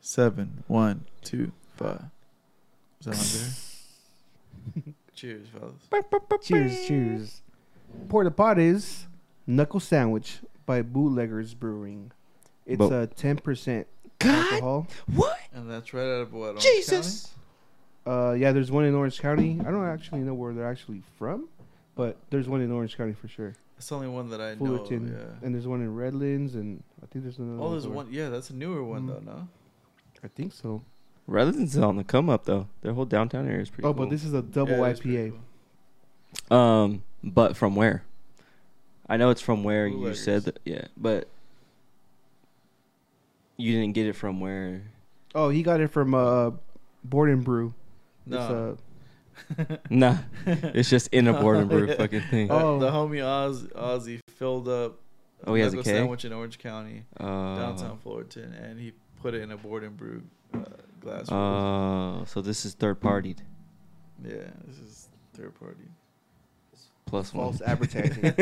seven. One, two, five. Is that on there? Cheers, fellas. Cheers, cheers. Porta Potties Knuckle Sandwich by Bootleggers Brewing. It's But- a ten percent God, alcohol. what? And that's right out of what? Orange Jesus. Uh, yeah, there's one in Orange County. I don't actually know where they're actually from, but there's one in Orange County for sure. County? That's the only one that I know. Yeah. and there's one in Redlands, and I think there's another. Oh, there's one. Yeah, that's a newer one Mm. though. No. I think so. Redlands is on the come up though. Their whole downtown area is pretty oh, cool. but this is a double Yeah, that's pretty IPA. cool. Um, but from where? I know it's from where you Bootleggers. said that. Yeah, but you didn't get it from where. Oh, he got it from uh, Board and Brew. No. It's, uh, Nah, it's just in a board and brew fucking thing. Uh, Oh. The homie Oz, Ozzy filled up. Oh, he has a Knuckle keg? sandwich in Orange County, Uh, downtown Fullerton, and he put it in a board and brew uh, glass. Uh, so this is third partied yeah, this is third party. plus one. false advertising.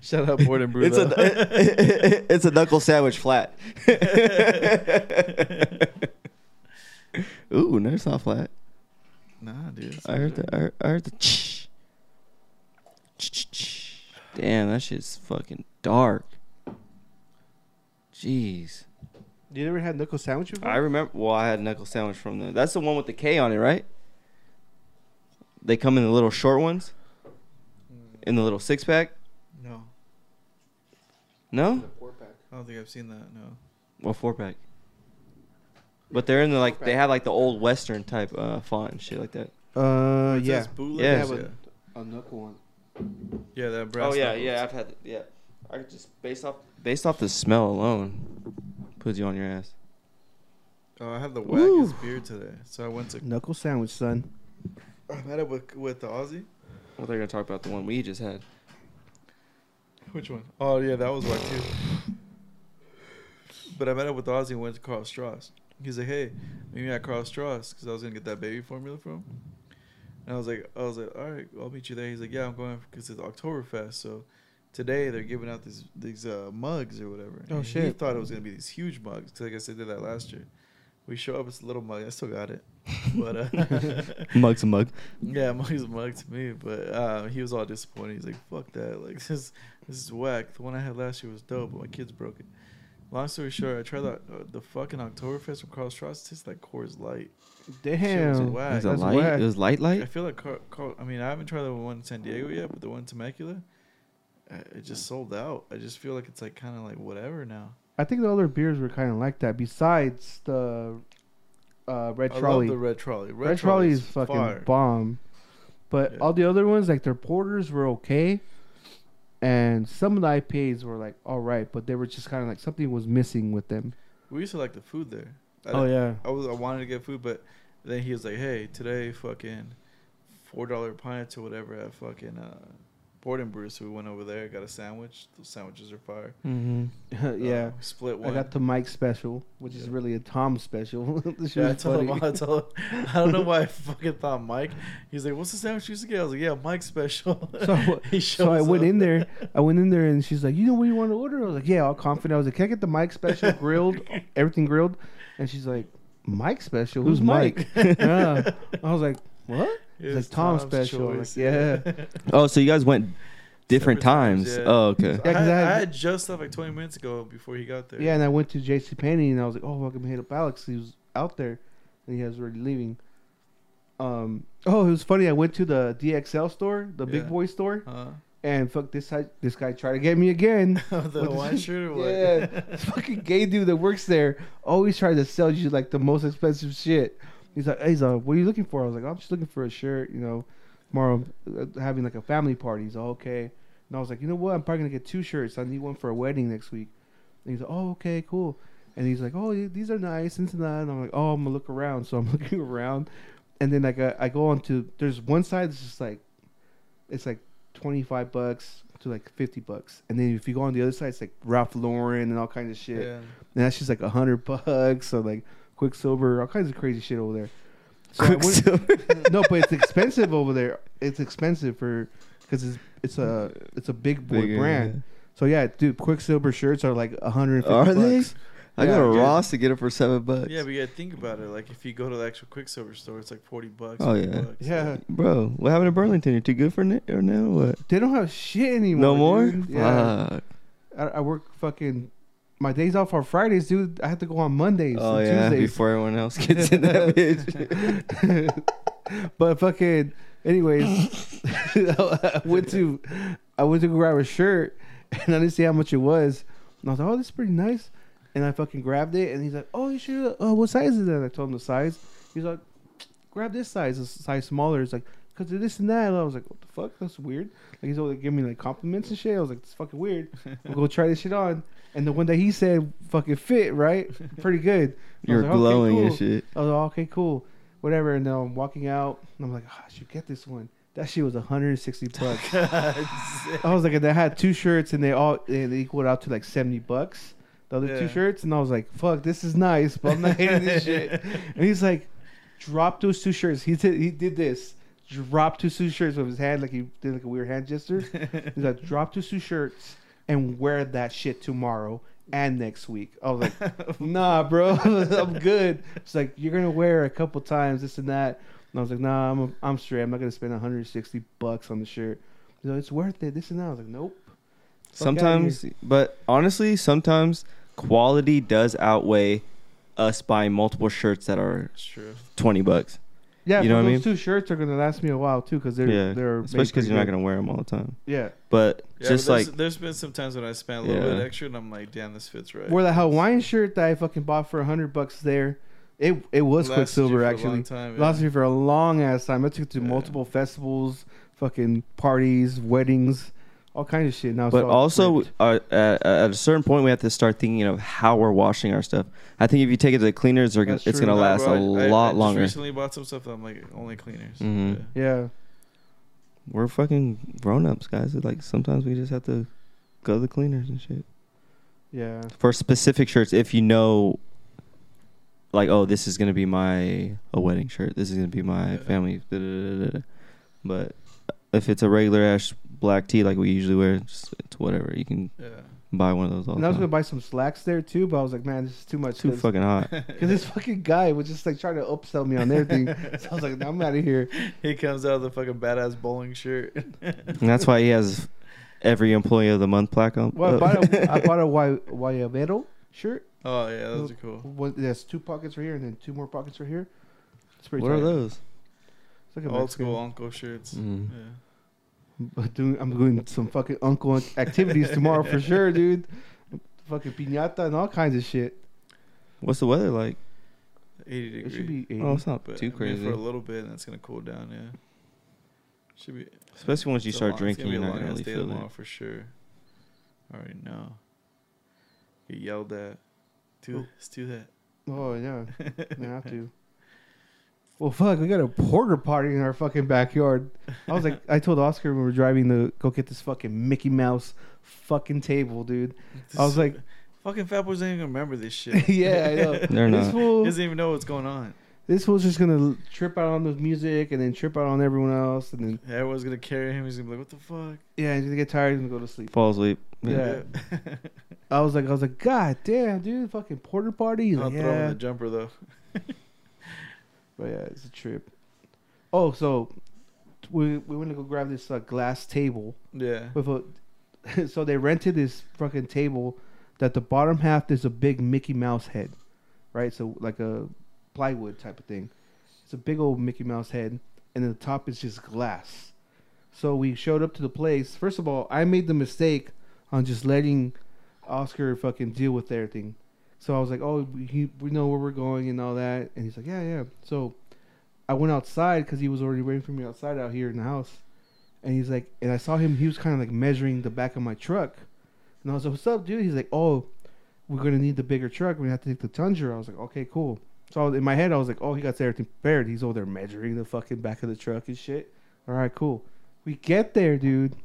Shout out board and brew. It's a though. it's a knuckle sandwich flat. Ooh, never saw flat. nah, dude. I heard the. I heard, I heard the. Ch- ch- ch- Damn, that shit's fucking dark. Jeez, Do you never had knuckle sandwich before? I remember. Well, I had a knuckle sandwich from there. That's the one with the K on it, right? They come in the little short ones, in the little six pack. No, No, Four pack. I don't think I've seen that. No. well, four pack. But they're in the like they have like the old western type uh, font and shit like that. Uh, It yeah. says bootleg, Yeah. yeah. They Yeah, have A knuckle one. Yeah, that brass oh yeah, knuckles. yeah, I've had yeah. I could just based off based off the smell alone, puts you on your ass. Oh, I had the Woo. wackest beer today, so I went to. Knuckle sandwich, son. I met up with with the Ozzy. Well, they're gonna talk about the one we just had. Which one? Oh yeah, that was whack too. But I met up with Ozzy and went to Karl Strauss. He's like, "Hey, meet me at Karl Strauss because I was gonna get that baby formula from." him. And I was like, "I was like, all right, I'll meet you there." He's like, "Yeah, I'm going because it's Oktoberfest, so today they're giving out these these uh, mugs or whatever." Oh, And He thought it was gonna be these huge mugs because I guess they did that last year. We show up, it's a little mug. I still got it, but uh, Mug's a mug. yeah, mug's a mug to me. But uh, he was all disappointed. He's like, "Fuck that! Like this, this is whack. The one I had last year was dope, but my kids broke it." Long story short, I tried that uh, the fucking Oktoberfest from Karl Strauss. It tastes like Coors Light. Damn. whack. It was a That's light. whack. It was light, light. I feel like Carl, Carl. I mean, I haven't tried the one in San Diego yet, but the one in Temecula, it just sold out. I just feel like it's like kind of like whatever now. I think the other beers were kind of like that. Besides the uh, Red I Trolley. the Red Trolley. Red, Trolley is fucking fire. bomb. But Yeah. all the other ones, like their porters, were okay, and some of the IPAs were like all right, but they were just kind of like something was missing with them. We used to like the food there. I oh yeah, I was I wanted to get food, but then he was like, "Hey, today fucking four dollar pints or whatever at fucking uh, Board and Brew." So we went over there, got a sandwich. Those sandwiches are fire. Mm-hmm. yeah. Uh, split I got the Mike special, which is really a Tom special. yeah, I told him. I told him. I don't know why I fucking thought Mike. He's like, "What's the sandwich you used to get?" I was like, "Yeah, Mike special." So, he so I went in there. I went in there, and she's like, "You know what you want to order?" I was like, "Yeah." All confident. I was like, "Can I get the Mike special grilled, everything grilled?" And she's like, "Mike special? Who's, Who's Mike?" yeah. I was like, "What?" It It's like Tom Tom's special. Choice, like, yeah. Oh, so you guys went different Separate times, times. yeah. Oh, okay. So Yeah, I, 'cause I had, had- I had just left like 20 minutes ago before he got there. Yeah, and I went to J.C. Penney, and I was like, "Oh, fucking hit up Alex. He was out there, and he was already leaving." Um. Oh, it was funny. I went to the DXL store, the big boy store, Huh? and fuck this guy. This guy tried to get me again. the With Hawaiian shirt or what? Yeah, this fucking gay dude that works there always tries to sell you like the most expensive shit. He's like, hey, he's like, what are you looking for? I was like, I'm just looking for a shirt, you know. Tomorrow, uh, having like a family party. He's like, okay. And I was like, you know what? I'm probably gonna get two shirts. I need one for a wedding next week. And he's like, oh, okay, cool. And he's like, oh, these are nice and that. And I'm like, oh, I'm gonna look around. So I'm looking around, and then like I, I go on to there's one side that's just like, it's like 25 bucks to like 50 bucks, and then if you go on the other side, it's like Ralph Lauren and all kinds of shit. Yeah. And that's just like a hundred bucks So like Quiksilver, all kinds of crazy shit over there. So Quiksilver. no, but it's expensive over there. It's expensive for because it's it's a it's a big boy Bigger, brand. So yeah, dude, Quiksilver shirts are like a hundred Are they? bucks. I go to Yeah. Ross to get it for seven bucks. Yeah, but you gotta think about it. Like if you go to the actual Quiksilver store, it's like forty bucks. Oh, 50 yeah. bucks. Yeah, Bro, what happened to Burlington? You're too good for it or now? What? they don't have shit anymore. No more? dude. Yeah, Fuck. I, I work fucking. My days off are Fridays, dude. I have to go on Mondays. Oh and yeah, Tuesdays. before everyone else gets in that bitch. but fucking, anyways, I went to, I went to grab a shirt, and I didn't see how much it was, and I was like, "Oh, this is pretty nice," and I fucking grabbed it, and he's like, "Oh, you should. Uh, what size is that?" I told him the size. He's like, "Grab this size, a size smaller." It's like, "Cause of this and that." And I was like, "What the fuck? That's weird." Like he's always giving me like compliments and shit. I was like, "It's fucking weird." We'll go try this shit on, and the one that he said fucking fit right, pretty good. You're like, "Okay, glowing and shit. I was like, okay, cool, whatever. And then I'm walking out, and I'm like, oh, I should get this one. That shit was 160 bucks. I was like, and they had two shirts, and they all they equaled out to like 70 bucks. The other two shirts, and I was like, fuck, this is nice, but I'm not hating this shit. And he's like, drop those two shirts. He did, he did this. Drop two two shirts with his hand, like he did like a weird hand gesture. He's like, drop two two shirts and wear that shit tomorrow and next week. I was like, nah, bro, I'm good. It's like you're gonna wear a couple times, this and that. And I was like, nah, I'm I'm straight. I'm not gonna spend 160 bucks on the shirt. He's like, it's worth it. This and that. I was like, nope. Sometimes, but honestly, sometimes quality does outweigh us buying multiple shirts that are true. twenty bucks. Yeah, You but know what I those two shirts are gonna last me a while too, because they're yeah, they're especially because you're not gonna wear them all the time. yeah. But Yeah, just but like there's, there's been some times when I spent a little Yeah. bit extra, and I'm like, damn, this fits right. Wore the Hawaiian shirt that I fucking bought for hundred bucks there. It it was Lasted you Quiksilver for a actually. long time, yeah. Lasted me for a long ass time. I took it to Yeah. multiple festivals, fucking parties, weddings, all kinds of shit. Now, But all also, uh, at, at a certain point, we have to start thinking of how we're washing our stuff. I think if you take it to the cleaners, gonna, it's going to last bro, a I- I- lot I just longer. recently bought some stuff. I'm like, only cleaners. Mhm. Yeah. yeah, We're fucking grown ups, guys. Like sometimes we just have to go to the cleaners and shit yeah, for specific shirts. If you know, like, oh, this is gonna be my a wedding shirt. This is gonna be my Yeah. family. da, da, da, da, da. But if it's a regular ash black tee like we usually wear, just, it's whatever. You can Yeah. buy one of those all and the I was gonna buy some slacks there too, but I was like, man, this is too much. Too fucking hot. Because this fucking guy was just like trying to upsell me on everything. so I was like, I'm out of here. he comes out with a fucking badass bowling shirt. And that's why he has every employee of the month plaque on. Well, I bought a, I bought a Guay- Guayabero shirt. oh yeah, those are cool. What, there's two pockets right here and then two more pockets right here. It's pretty. Cool. What are those? It's like a Old Mexican- school uncle shirts. Mm. Yeah. But doing, I'm doing some fucking uncle activities tomorrow for sure, dude. Fucking piñata and all kinds of shit. What's the weather like? 80 degrees. It degrees. should be 80. Oh, it's not But, too I mean, crazy. for a little bit, and it's gonna cool down. Yeah. Should be. Especially once you start long- drinking, it's you're gonna not be a gonna long really feel tomorrow it. for sure. I already know. Get yelled at. Do Who? this, do that. oh yeah, I have to. Well, fuck, we got a porter party in our fucking backyard. I was like, I told Oscar when we were driving to go get this fucking Mickey Mouse fucking table, dude. I was like, fucking fat boys ain't even remember this shit. yeah, I know. They're this not. fool, He doesn't even know what's going on. this fool's just gonna trip out on the music and then trip out on everyone else, and then Everyone's gonna carry him. He's gonna be like, "What the fuck?" yeah, he's gonna get tired and go to sleep. Fall asleep. Yeah. I was like, I was like, God damn, dude, fucking porter party. He's I'll like, throw him yeah, the jumper though. but yeah, it's a trip. Oh, so we we went to go grab this uh, glass table Yeah. with a. so they rented this fucking table that the bottom half there's a big Mickey Mouse head, right? So like a plywood type of thing. It's a big old Mickey Mouse head, and then the top is just glass. So we showed up to the place. First of all, I made the mistake on just letting Oscar fucking deal with everything. So I was like, "Oh, he, we know where we're going and all that," and he's like, "Yeah, yeah." So I went outside because he was already waiting for me outside out here in the house, and he's like, and I saw him. He was kind of like measuring the back of my truck, and I was like, "What's up, dude?" He's like, "Oh, we're gonna need the bigger truck. We have to take the Tundra." I was like, "Okay, cool." So in my head, I was like, "Oh, he got everything prepared. He's over there measuring the fucking back of the truck and shit." All right, cool. We get there, dude.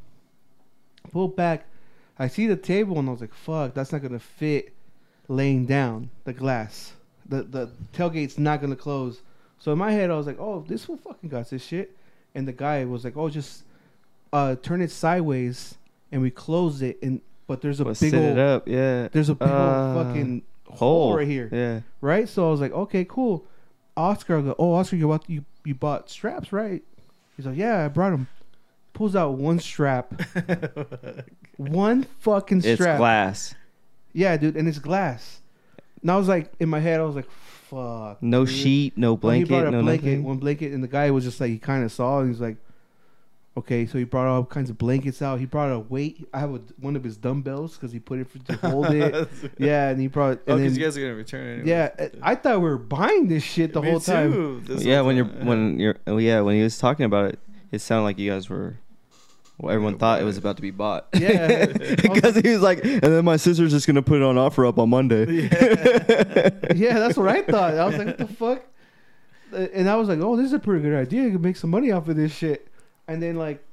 Pull back. I see the table and I was like, "Fuck, that's not gonna fit." Laying down the glass, the the tailgate's not gonna close. So in my head, I was like, "Oh, this one fucking got this shit." And the guy was like, "Oh, just uh, turn it sideways," and we closed it. And but there's a big old it up, yeah. there's a big Uh. old fucking hole Hole. right here, Yeah. right? So I was like, okay, cool. Oscar, I go, oh, Oscar, you bought you you bought straps, right? He's like, yeah, I brought them. Pulls out one strap, one fucking strap. It's glass. Yeah, dude, and it's glass. And I was like, in my head, I was like, fuck. No dude. sheet, no Well, he blanket, brought a no blanket, nothing. one blanket, and the guy was just like, he kind of saw, and he's like, okay, so he brought all kinds of blankets out. He brought a weight. I have a, one of his dumbbells because he put it for, to hold it. yeah, and he brought. Oh, because you guys are gonna return anyway. yeah, eh, I thought we were buying this shit the Me whole time. too, this yeah, whole when you're when you're oh, yeah when he was talking about it, it sounded like you guys were. Well, everyone Yeah, thought it was about to be bought. Yeah. because he was like, and then my sister's just gonna put it on offer up on Monday. yeah, that's what I thought. I was like, what the fuck? And I was like, oh, this is a pretty good idea. You can make some money off of this shit. And then like,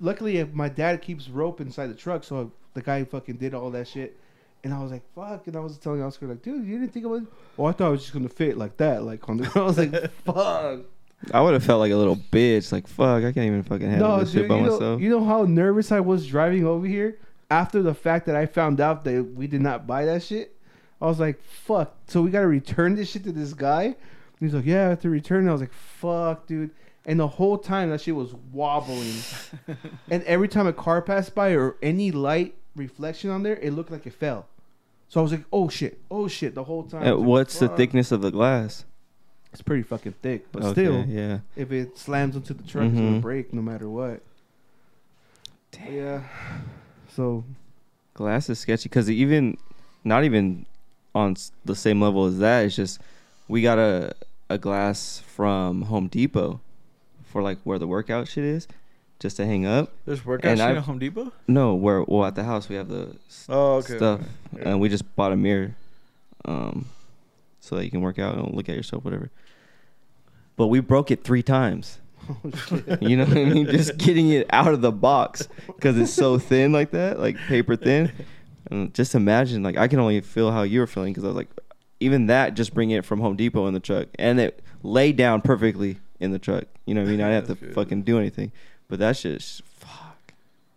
luckily, uh, my dad keeps rope inside the truck, so the guy fucking did all that shit. And I was like, fuck. And I was telling Oscar like, dude, you didn't think it was? Oh, I thought it was just gonna fit like that, like on the. I was like, fuck. I would have felt like a little bitch. Like fuck, I can't even fucking handle No, this dude, shit by you know, myself. you know how nervous I was driving over here after the fact that I found out that we did not buy that shit. I was like, fuck. So we got to return this shit to this guy. And he's like, yeah, I have to return. it. I was like, fuck, dude. And the whole time that shit was wobbling. and every time a car passed by or any light reflection on there, it looked like it fell. So I was like, oh shit, oh shit, the whole time. I Uh, was like, what's the thickness of the glass? It's pretty fucking thick, but Okay, still, yeah. if it slams into the truck, it's gonna Mhm. break no matter what. Yeah. So Glass is sketchy because even, not even on the same level as that. It's just we got a a glass from Home Depot for like where the workout shit is, just to hang up. There's workout And shit I've- at Home Depot. No, where well at the house we have the s- Oh, okay. stuff, okay. and we just bought a mirror, um, so that you can work out and look at yourself, whatever. But we broke it three times. oh shit. You know what I mean? Just getting it out of the box because it's so thin like that, like paper thin. And just imagine, like I can only feel how you were feeling because I was like, even that, just bring it from Home Depot in the truck, and it laid down perfectly in the truck. You know what I mean? I didn't have to fucking do anything, but that's just fuck.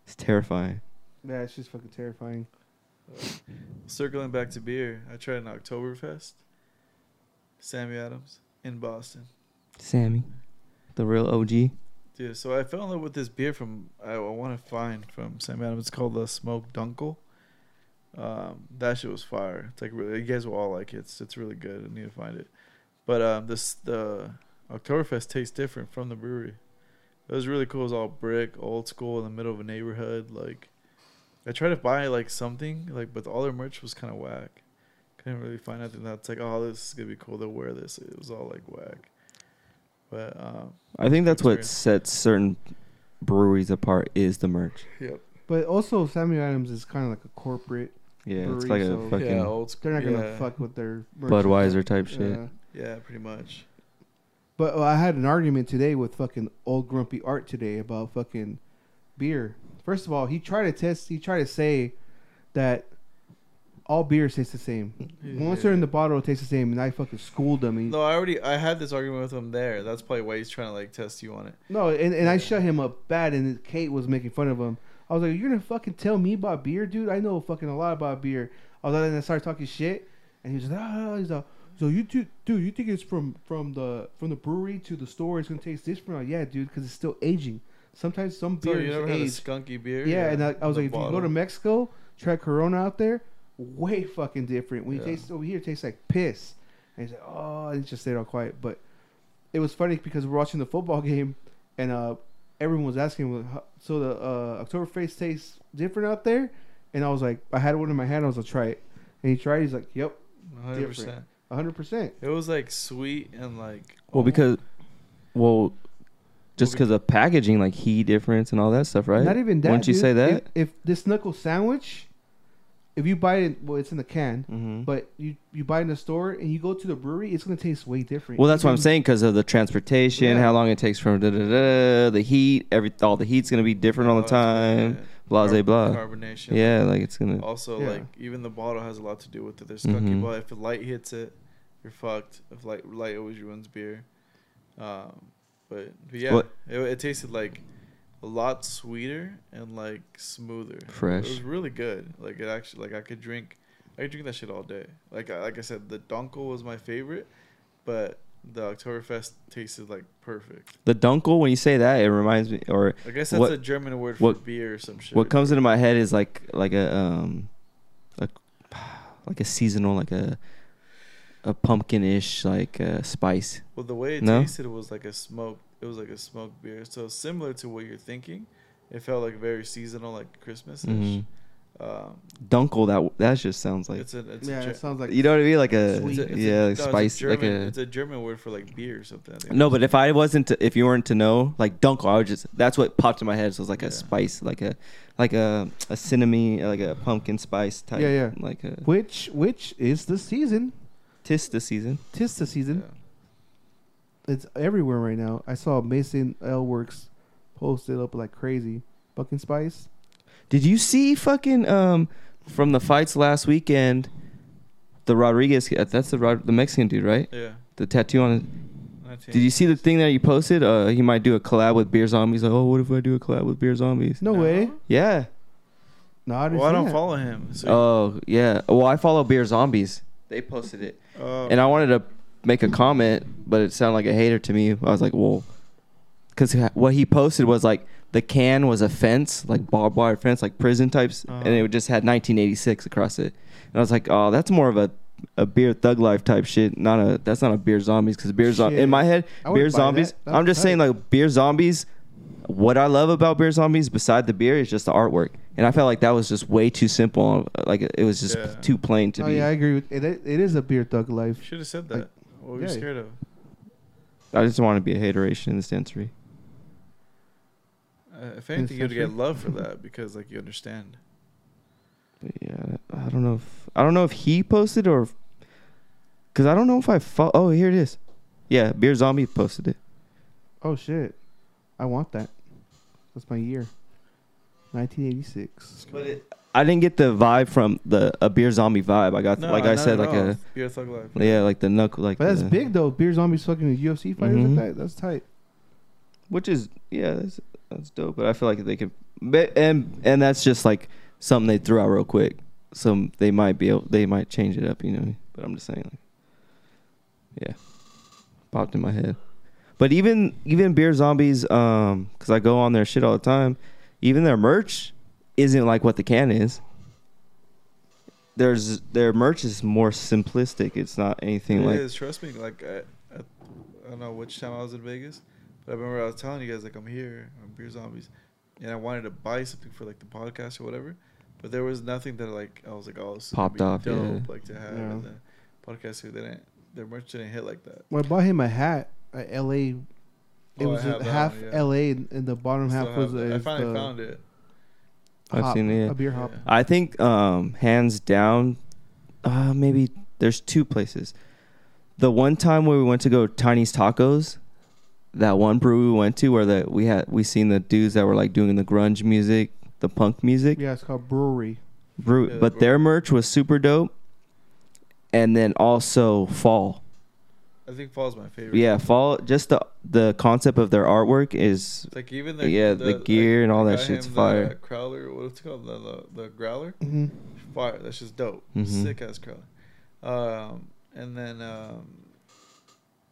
It's terrifying. Yeah, it's just fucking terrifying. Circling back to beer, I tried an Oktoberfest. Sammy Adams in Boston. Sammy, the real OG. Dude, so I fell in love with this beer from I, I want to find from Sam Adams. It's called the Smoke Dunkel. Um, that shit was fire. It's like really, you guys will all like it. It's it's really good. I need to find it. But um, this the Oktoberfest tastes different from the brewery. It was really cool. It was all brick, old school, in the middle of a neighborhood. Like, I tried to buy like something like, but all their merch was kind of whack. Couldn't really find anything that's like, oh, this is gonna be cool. They'll wear this. It was all like whack. But um, I think that's what sets certain breweries apart is the merch. yep. But also, Samuel Adams is kind of like a corporate. Yeah, it's Brewery, like a fucking yeah, old school. They're not gonna yeah. fuck with their merch. Budweiser type shit. Yeah. Yeah, pretty much. But uh, I had an argument today with fucking old grumpy art today about fucking beer. First of all, he tried to test. He tried to say that all beers taste the same. Once they're in the bottle, it tastes the same, and I fucking schooled him. He, No, I already I had this argument with him there. That's probably why he's trying to like test you on it. No, and, and I shut him up bad, and Kate was making fun of him. I was like, "You're gonna fucking tell me about beer, dude? I know fucking a lot about beer." I was like, and I started talking shit, and he was like, "Ah," he's like, "So you two, dude, you think it's from from the from the brewery to the store? It's gonna taste different?" I'm like, yeah, dude, because it's still aging. Sometimes some So beer you is never had a aged. skunky beer? Yeah, and I, I was The like, if you go to Mexico, try Corona out there, way fucking different. When you Yeah. taste over here, it tastes like piss. And he's like, oh, and he just stayed all quiet. But it was funny because we're watching the football game, and uh, everyone was asking, so the uh, Oktoberfest tastes different out there? And I was like, I had one in my hand. I was like, try it. And he tried. He's like, yep, 100%. different. 100. percent It was like sweet and like Well, because, well, just because of packaging, like heat difference and all that stuff, right? Not even that. Wouldn't you dude. say that? If, if this knuckle sandwich, if you buy it, well, it's in the can. mm-hmm. But you you buy it in the store and you go to the brewery, it's gonna taste way different. well, that's what I'm saying because of the transportation, Yeah. how long it takes from da da da, the heat, every all the heat's gonna be different all the Oh, it's gonna- time. yeah. Blah Carb- blah. Carbonation. Yeah, like it's gonna. Also, Yeah. like even the bottle has a lot to do with it. There's skunky, Mhm. but if the light hits it, you're fucked. If light light always ruins beer. Um, but, but yeah, it, it tasted like a lot sweeter and like smoother. Fresh. It was really good. Like it actually like I could drink I could drink that shit all day. Like I- like I said, the Dunkel was my favorite, but the Oktoberfest tasted like perfect. The Dunkel, when you say that, it reminds me, or I guess that's What- a German word for what- beer or some shit. what comes into my head is like like a um, a, like a seasonal, like a a pumpkin-ish like uh, spice. Well, the way it No? tasted was like a smoke. It was like a smoked beer. So similar to what you're thinking. It felt like very seasonal, like Christmas ish. Mhm. Um, Dunkel, that that just sounds like it's a it's yeah, a, Ger- it sounds like you know what I mean, like a it's a- it's a- yeah, no, like it's a spice, like German- a It's a German word for like beer or something. I. No, but if I wasn't, to, if you weren't to know, like Dunkel, I would just that's what popped in my head. So it's like Yeah. a spice, like a like a a cinnamon, like a pumpkin spice type. Yeah, yeah. Like a which which is the season. tis the season. Tis the season. Yeah. It's everywhere right now. I saw Mason Ale Works posted up like crazy. Fucking spice. Did you see fucking um from the fights last weekend? The Rodriguez, that's the Rod, the Mexican dude, right? Yeah. The tattoo on. 19. Did you see the thing that you posted? Uh, he might do a collab with Beer Zombies. Like, oh, what if I do a collab with Beer Zombies? No, way. Yeah. No, I Well, I don't that. follow him. So Oh, yeah. Well, I follow Beer Zombies. They posted it. Oh. and I wanted to make a comment, but it sounded like a hater to me. I was like, well, because what he posted was like the can was a fence, like barbed wire fence, like prison types, and Uh-huh. it just had 1986 across it. And I was like, oh, that's more of a a beer thug life type shit. Not a that's not a beer zombies because beer zombies in my head beer zombies. that. That's I'm just saying like beer zombies. What I love about beer zombies, beside the beer, is just the artwork. And I felt like that was just way too simple. Like it was just Yeah. too plain to oh be. yeah, I agree with it. It, it is a beer thug life. should have said that. Like, what were you yeah. scared of? I just want to be a hateration in this dancery. Uh, if anything, you'd century? get love for that because like you understand. But yeah, I don't know if I don't know if he posted or because I don't know if I fo- oh here it is, yeah, Beer Zombie posted it. Oh shit, I want that. That's my year. 1986. But it, I didn't get the vibe from the a Beer Zombie vibe. I got No, like I not said at like all. a beer thug life. yeah like the knuckle like But that's the- big though. Beer zombies fucking UFC fighters Mhm. like that. That's tight. which is yeah that's that's dope. But I feel like they could but, and and that's just like something they threw out real quick. So they might be able, they might change it up, you know. But I'm just saying like yeah, popped in my head. But even even beer zombies, um, because I go on their shit all the time. Even their merch isn't like what the can is. There's their merch is more simplistic. It's not anything It like is, trust me. Like I, I, I don't know which time I was in Vegas, but I remember I was telling you guys like I'm here, I'm Beer Zombies, and I wanted to buy something for like the podcast or whatever, but there was nothing that like I was like, oh, this Popped off, dope, yeah. like to have. Yeah. The podcast who didn't, their merch didn't hit like that. When I bought him a hat at L.A., it Oh, was a half one, yeah. L.A. and and the bottom I half was have. I finally the found it. I've hop, seen it. a beer hop. Yeah. I think um, hands down, uh, maybe there's two places. The one time where we went to go Tiny's Tacos, that one brewery we went to where the we had we seen the dudes that were like doing the grunge music, the punk music, Yeah, it's called Brewery. brew, Yeah, but bro. their merch was super dope. And then also Fall, I think Fall's my favorite. yeah, Fall. Just the the concept of their artwork is It's like even the Yeah, the gear and all that shit's fire. The crowler, what's it called? The the, the growler. Mm-hmm. Fire. That's just dope. Mhm. Sick ass crowler. Um, and then um,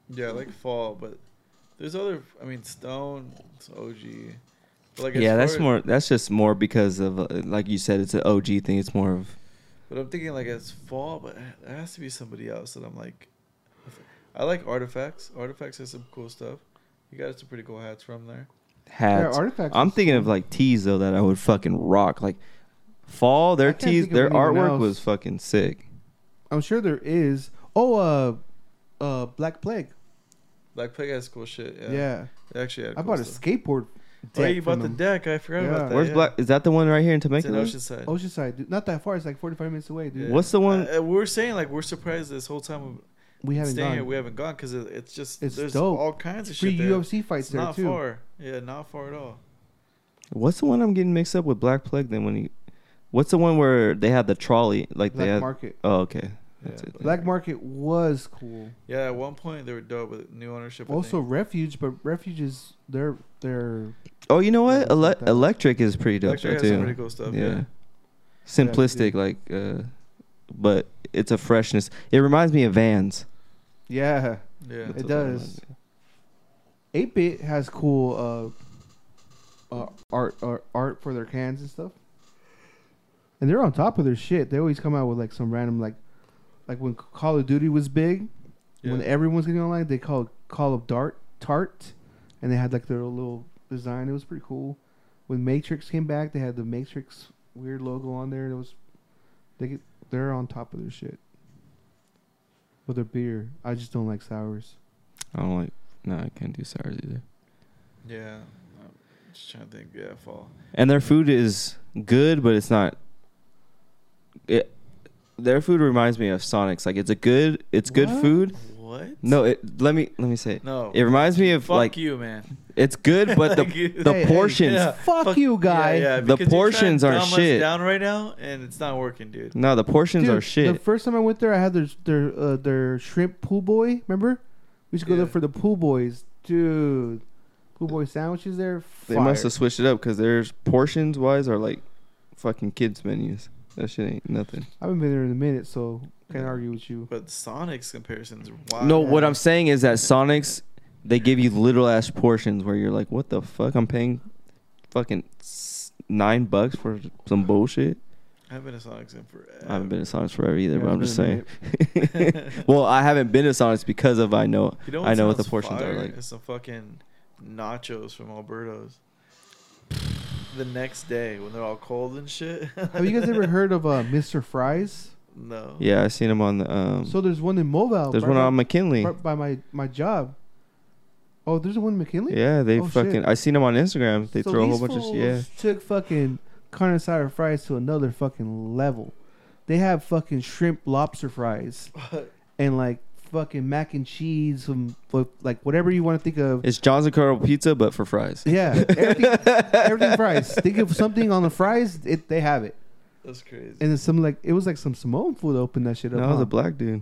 yeah, I like fall, but there's other. I mean, Stone. It's OG. Like yeah. That's more. That's just more because of uh, like you said, it's an OG thing. It's more of But I'm thinking like it's fall, but it has to be somebody else that I'm like. I like artifacts. Artifacts has some cool stuff. You got some pretty cool hats from there. hats. Yeah, artifacts. I'm thinking cool. of like tees though that I would fucking rock. Like fall, their I tees, their artwork was fucking sick. I'm sure there is. Oh, uh, uh, Black Plague. Black Plague has cool shit. Yeah. Yeah, They actually had I cool bought a stuff. skateboard. Oh, you from bought the them. deck. I forgot Yeah. about that. Where's yeah. Black? Is that the one right here in Temecula? It's in Temecula? Oceanside. Oceanside, dude. Not that far. It's like 45 minutes away, dude. Yeah. What's the one? Uh, we were saying like we're surprised this whole time We haven't staying gone. here we haven't gone because it, it's just It's there's dope. all kinds of Free shit. there. UFC fights It's there not too. far. Yeah, not far at all. What's the one I'm getting mixed up with Black Plague? Then when he, what's the one where they had the trolley? Like they Black had. Market. Oh, okay. That's Yeah. it. Black Market was cool. Yeah, at one point they were dope with new ownership. Also. Refuge, but Refuge is they're they're Oh, you know what? Ele- like. Electric is pretty dope Electric though has some too. pretty cool stuff. yeah. Yeah. Simplistic, like uh, but it's a freshness. It reminds me of Vans. Yeah, Yeah. It does. eight bit has cool uh, uh, art, art art for their cans and stuff. And they're on top of their shit. They always come out with like some random like, like when Call of Duty was big, when Yeah. everyone's getting online, they called Call of Dart Tart, and they had like their little design. It was pretty cool. When Matrix came back, they had the Matrix weird logo on there. It was they get, they're on top of their shit. With their beer, I just don't like sours. I don't like. No, I can't do sours either. Yeah. I'm just trying to think. Yeah, fall. And their food is good, but it's not. It, their food reminds me of Sonic's. Like it's a good, it's good What? food. What? No, it, let me let me say it. No. It reminds me of Fuck like you, man. it's good, but the you- the Hey, hey, portions. Yeah. Fuck, you, guy. Yeah, yeah, The because you're trying portions are dumb us shit. down right now, and it's not working, dude. No, the portions Dude, are shit. The first time I went there, I had their their uh, their shrimp pool boy. Remember? We used to go there for the pool boys, dude. Pool boy sandwiches there. they must have switched it up because their portions wise are like fucking kids menus. That shit ain't nothing. I haven't been there in a minute, so can't argue with you. But Sonic's comparisons are wild. No, what I'm saying is that Sonic's they give you little ass portions where you're like, what the fuck? I'm paying fucking s- nine bucks for some bullshit. I haven't been to Sonic's in forever. I haven't been to Sonic's forever either, Yeah, but I'm it's just been a saying. well, I haven't been to Sonic's because of I know You know I know what the sounds portions are fire? like. It's some fucking nachos from Alberto's. The next day when they're all cold and shit. Have you guys ever heard of uh, Mr. Fries? No. Yeah, I seen them on the. Um, So there's one in Mobile. there's right one by- on McKinley. right by my my job. Oh, there's one in McKinley. Yeah, they Oh, fucking. shit. I seen them on Instagram. They So throw a these whole bunch of fools yeah. Took fucking carne asada fries to another fucking level. They have fucking shrimp lobster fries and like fucking mac and cheese, some like whatever you want to think of. It's John's and Carl Pizza, but for fries. Yeah, everything, everything fries. Think of something on the fries, it they have it. That's crazy. And it's some like it was like some Samoan food. Opened that shit up. No, it was huh? a black dude.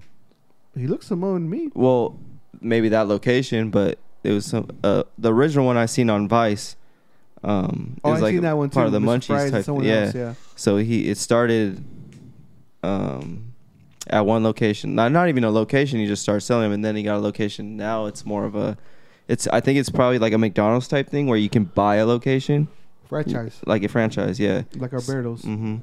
he looks Samoan to me. Well, maybe that location, but it was some. Uh, the original one I seen on Vice. Um, it Oh, was I like seen that one too. part of the Munchies type. someone Yeah. else, yeah. So he it started um at one location. Not not even a location, he just started selling them and then he got a location. Now it's more of a it's I think it's probably like a McDonald's type thing where you can buy a location. Franchise Like a franchise, yeah. like Alberto's. Mhm.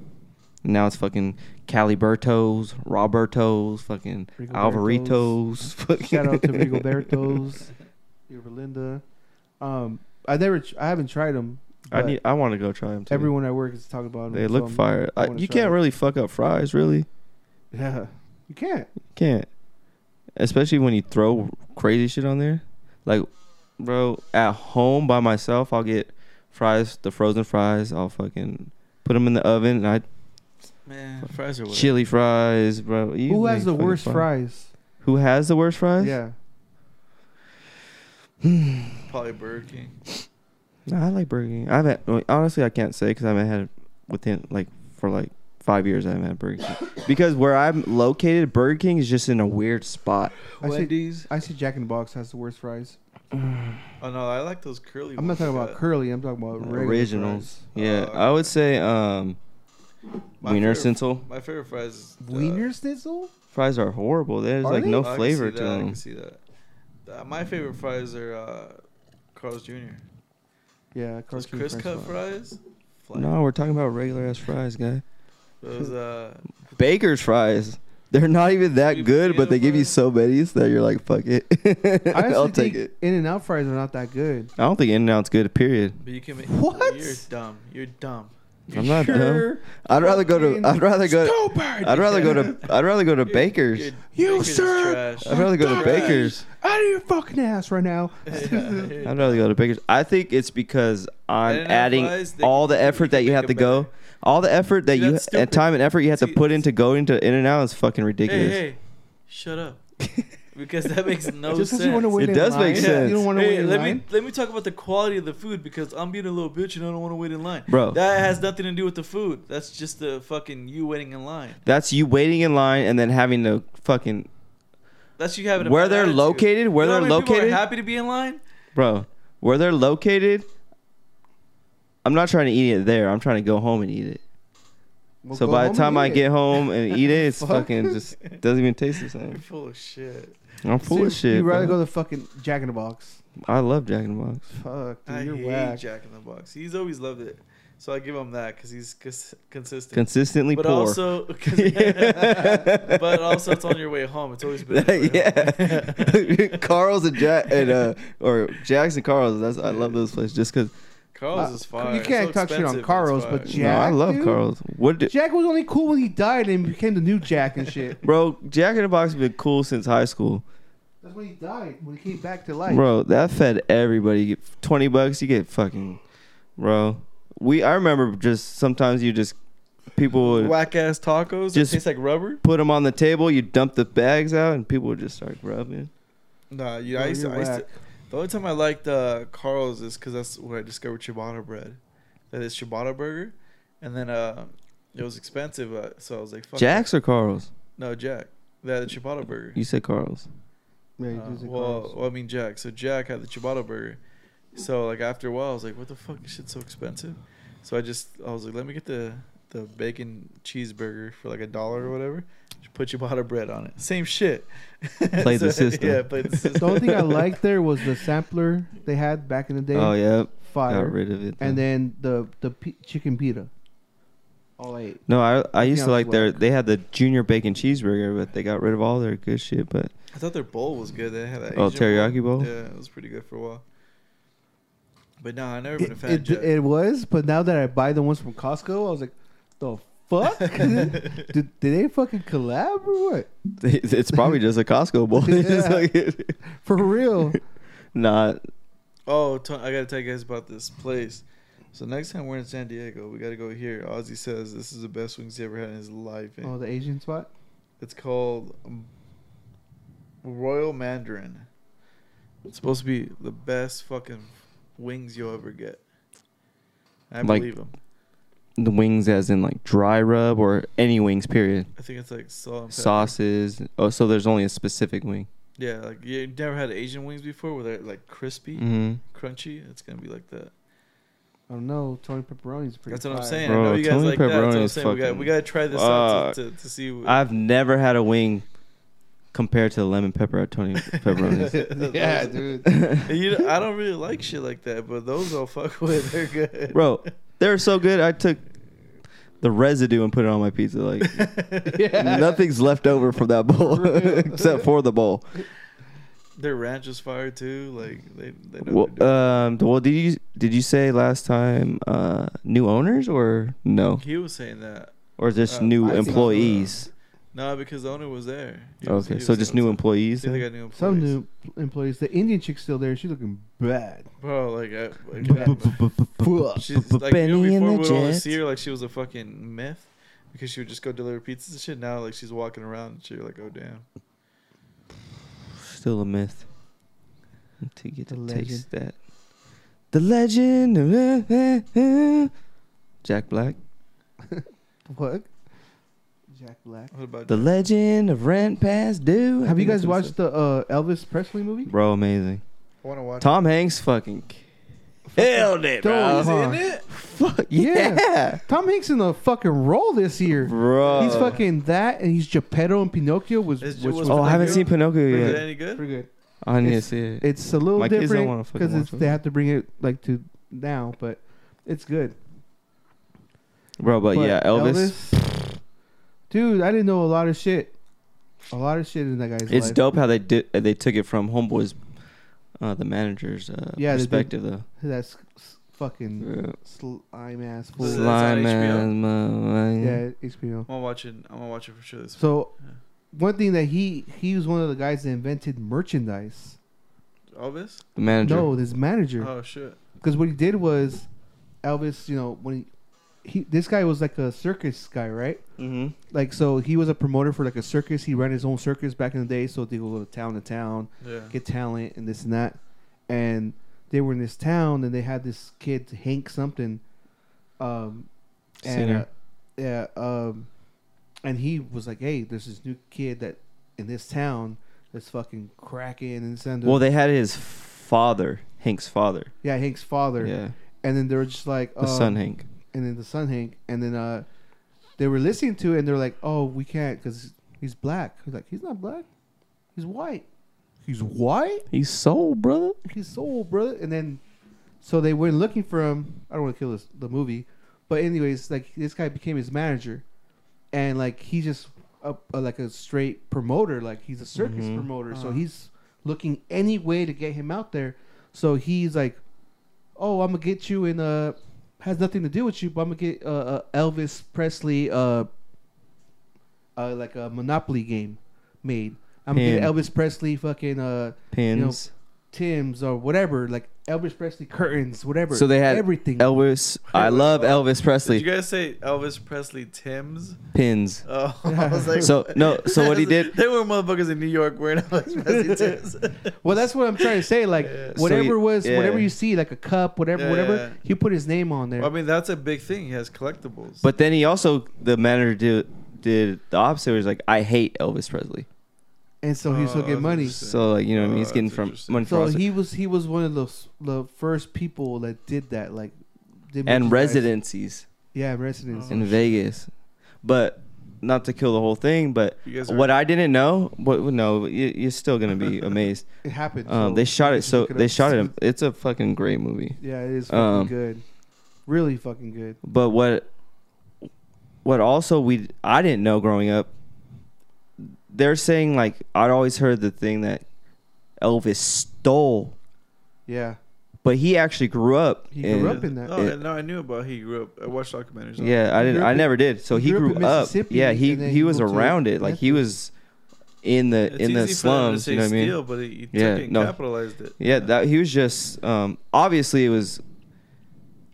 Now it's fucking Calibertos, Robertos, fucking Rigobertos. Alvaritos. fucking- Shout out to Rigobertos, Linda. Um, I never, I haven't tried them. I need I want to go try them too. Everyone at work is talking about them. they so look I'm- fire. I you can't it. really fuck up fries, really. Yeah, you can't. You can't. Especially when you throw crazy shit on there. Like, bro, at home by myself, I'll get fries, the frozen fries. I'll fucking put them in the oven. And I Man, fries are whatever. chili fries, bro. You Who has the worst fries. fries? Who has the worst fries? Yeah, Probably Burger King. Nah, I like Burger King. I haven't honestly. I can't say because I haven't had it within like for like five years. I haven't had Burger King because where I'm located, Burger King is just in a weird spot. I see. Wendy's. I see Jack in the Box has the worst fries. Oh no, I like those curly. I'm not talking about curly. I'm talking about regular Originals. fries. Yeah, Oh, I would say um, My Wiener favorite- Schnitzel. My favorite fries. Is, uh, Wiener Schnitzel. Fries are horrible. There's Are like they? no I can flavor see to that, I them. can see that. Uh, my favorite fries are uh, Carl's Jr. Yeah, Those Carl's Jr. Chris French cut fries. fries. Flat. No, we're talking about regular ass fries, guy. Those uh, Baker's fries. They're not even that Sweet good, but they give you so many that you're like, fuck it. I I'll take think it. In and Out fries are not that good. I don't think In and Out's good. Period. but you can make. What? You're dumb. You're dumb. I'm not Sure. dumb. I'd rather go to. I'd rather go. Stupid. I'd rather go to. I'd rather go to Baker's. you're- You, Baker's is sir. trash. I'd rather go to Baker's. Out of your fucking ass right now. I'd rather go to Baker's. I think it's because I'm In-N-Out adding fries, they all can- the effort you that you have to them go. Better. All the effort that See, you that's and time and effort you have to put into going to In and Out is fucking ridiculous. hey, shut up. because that makes no Just sense. because you want to wait It in does line, make sense. You don't want to Hey, wait in let line. me let me talk about the quality of the food because I'm being a little bitch and I don't want to wait in line. Bro. that has nothing to do with the food. That's just the fucking you waiting in line. That's you waiting in line and then having to fucking That's you having a where bad they're attitude. located. Where You know they're many people are located, happy to be in line. bro. Where they're located. I'm not trying to eat it there. I'm trying to go home and eat it. Well, so by the time I it. get home and eat it, it's Fuck. fucking just doesn't even taste the You're same. full of shit. I'm full So of shit. You'd rather bro. go to fucking Jack in the Box. I love Jack in the Box. Fuck, dude, I you're hate whack. Jack in the Box. He's always loved it, so I give him that because he's cons- consistent. Consistently but poor. also, but also, it's on your way home. It's always been. on your way home. yeah, Carl's and Jack and uh or Jackson Carl's. That's I love those places just because. Carl's Uh, is fire. you can't so talk shit on expensive, Carl's, but fire. Jack- no, I love dude. Carl's. What did, Jack was only cool when he died and became the new Jack and shit. bro? Jack in the Box has been cool since high school, That's when he died. When he came back to life. bro. That fed everybody. You get twenty bucks, you get fucking, bro. We I remember just sometimes you just people would Whack ass tacos. Just- Just taste like rubber. put them on the table. You dump the bags out, and people would just start rubbing. Nah, you. Bro, I used, to, I used to. Whack. The only time I liked uh, Carl's is because that's where I discovered ciabatta bread. That is ciabatta burger, and then uh, it was expensive, uh, so I was like, Fuck Jack's it. or Carl's? No, Jack. They had the ciabatta burger. You said Carl's. Yeah, he Uh, well, Carl's. well, I mean Jack. So Jack had the ciabatta burger. So like after a while, I was like, "What the fuck? This shit's so expensive." So I just I was like, "Let me get the the bacon cheeseburger for like a dollar or whatever. Just put ciabatta bread on it. Same shit." Play the system. Yeah, play the system. the only thing I liked there was the sampler they had back in the day. Oh yeah, Fire. got rid of it. and then the the p- chicken pita. Oh, all eight. No, I I used to like their. whack. They had the junior bacon cheeseburger, but they got rid of all their good shit. But I thought their bowl was good. They had that. Oh, Asian teriyaki bowl? Yeah, it was pretty good for a while. But no, I never been a fan it, it was, but now that I buy the ones from Costco, I was like, the fuck? did, did they fucking collab or what? it's probably just a Costco bowl. It's just Yeah. For real? not. Oh, t- I gotta tell you guys about this place. So next time we're in San Diego, we gotta go here. Ozzy says this is the best wings he ever had in his life. And Oh, the Asian spot? It's called Royal Mandarin. It's supposed to be the best fucking wings you'll ever get. I Like- believe him. The wings, as in like dry rub or any wings, period. I think it's like salt and pepper. Sauces. Oh, so there's only a specific wing. Yeah, like you never had Asian wings before, where they're like crispy, hmm crunchy. It's gonna be like that. I don't know. Tony Pepperoni's pretty That's what I'm fire. saying. Bro, I know you guys Tony like that. That's what pepperoni I'm is saying. We got fucking- we gotta try this out to, to, to see. What, I've never had a wing compared to the lemon pepper at Tony Pepperoni's. yeah, dude. you, I don't really like shit like that, but those I'll fuck with. They're good, Bro, they're so good. I took the residue and put it on my pizza. Like Yeah. nothing's left over from that bowl except for the bowl. Their ranch is fire too. Like they, they know Well, doing. um, well, did you did you say last time uh, new owners or no, he was saying that. or just Uh, new I think so. employees? No, because the owner was there. He was- he Okay, was so just new what's employees. Yeah, they got new employees. Some new employees. The Indian chick's still there. She's looking bad. Bro, like, I, like she's like you know before the we would only see her like she was a fucking myth because she would just go deliver pizzas and shit. Now like she's walking around and shit. You're like, oh damn. Still a myth. Until you get The to legend. taste that. The legend. of- Jack Black. What? Jack Black. What about The Jack? legend of Rent Past Due. I Have you guys that's what it watched the uh, Elvis Presley movie? Bro, amazing. I want to watch. Tom Hanks fucking killed it, Don't- bro. Is he in Huh. it? Fuck Yeah. yeah, Tom Hanks in a fucking role this year. bro. He's fucking that, and he's Geppetto and Pinocchio. Was, Is- which was was Oh, I haven't seen Pinocchio Is it yet. any good? pretty good. I need to see it. It's a little My kids don't different wanna fucking because watch it. they have to bring it like to now, but it's good. Bro, but, yeah, Elvis. Dude, I didn't know a lot of shit. A lot of shit in that guy's It's life. dope how they did. uh, They took it from Homeboy's, uh, the manager's uh, Yeah, they did. perspective though. That's fucking Yeah. slime ass fool. Slime that's on man, man. Yeah, HBO. I'm gonna watch it. I'm gonna watch it for sure. This So Yeah. one thing that he he was one of the guys that invented merchandise. Elvis? The manager. No, his manager. Oh shit. Because what he did was, Elvis, you know, when he, he this guy was like a circus guy, right? Mm-hmm. Like so, he was a promoter for like a circus. He ran his own circus back in the day, so they go to town to town, Yeah. get talent and this and that. And they were in this town, and they had this kid Hank something, um, and uh, yeah, um, and he was like, "Hey, there's this new kid that in this town that's fucking cracking and send Well, they had his father, Hank's father. yeah, Hank's father, Yeah, and then they were just like the um, son Hank. And then the son Hank, and then uh, they were listening to it and they're like, "Oh, we can't because he's black." He's like, "He's not black. He's white. He's white. He's soul, brother. He's soul, brother." And then, so they went looking for him. I don't want to kill this, the movie, but anyways, like this guy became his manager, and like he's just a, a, like a straight promoter. Like he's a circus Mhm. promoter, so Uh-huh. he's looking any way to get him out there. So he's like, "Oh, I'm gonna get you in a." Has nothing to do with you, but I'm gonna get uh, uh, Elvis Presley, uh, uh, like a Monopoly game made. I'm gonna get Elvis Presley fucking uh Pins. Tim's or whatever, like Elvis Presley curtains, whatever. So they had everything. Elvis. I love Elvis Presley. Did you guys say Elvis Presley Tim's? Pins. Oh, I was like, So, no, so what he did- There were motherfuckers in New York wearing Elvis Presley Tim's. well, that's what I'm trying to say. Like Yeah. So whatever he- was, yeah. whatever you see, like a cup, whatever, Yeah, whatever, yeah. he put his name on there. Well, I mean, that's a big thing. He has collectibles. But then he also the manager did did the opposite. Where he's like, I hate Elvis Presley. And so he still Oh, get that's money. So like you know what I mean he's Oh, getting from money So us. he was he was one of those the first people that did that, like did and merchandise. residencies Yeah, residency. in Vegas. But not to kill the whole thing, but You guys are- what I didn't know, what no, you, you're still gonna be amazed. It happened. Um, so they shot it so look they shot it. It's a fucking great movie. Yeah, it is fucking Um, good. Really fucking good. But what what also we I didn't know growing up. They're saying like I'd always heard the thing that Elvis stole, Yeah, but he actually grew up. He grew up in that. No, it- no, I knew about he grew up. I watched documentaries. on Yeah, I didn't. I never did. So he he grew up grew up. Yeah, he he he was around it. Like he was in the It's in the easy for to slums. say You know what I mean? steal, but he, he took Yeah, it and no. capitalized it. Yeah, that he was just um obviously it was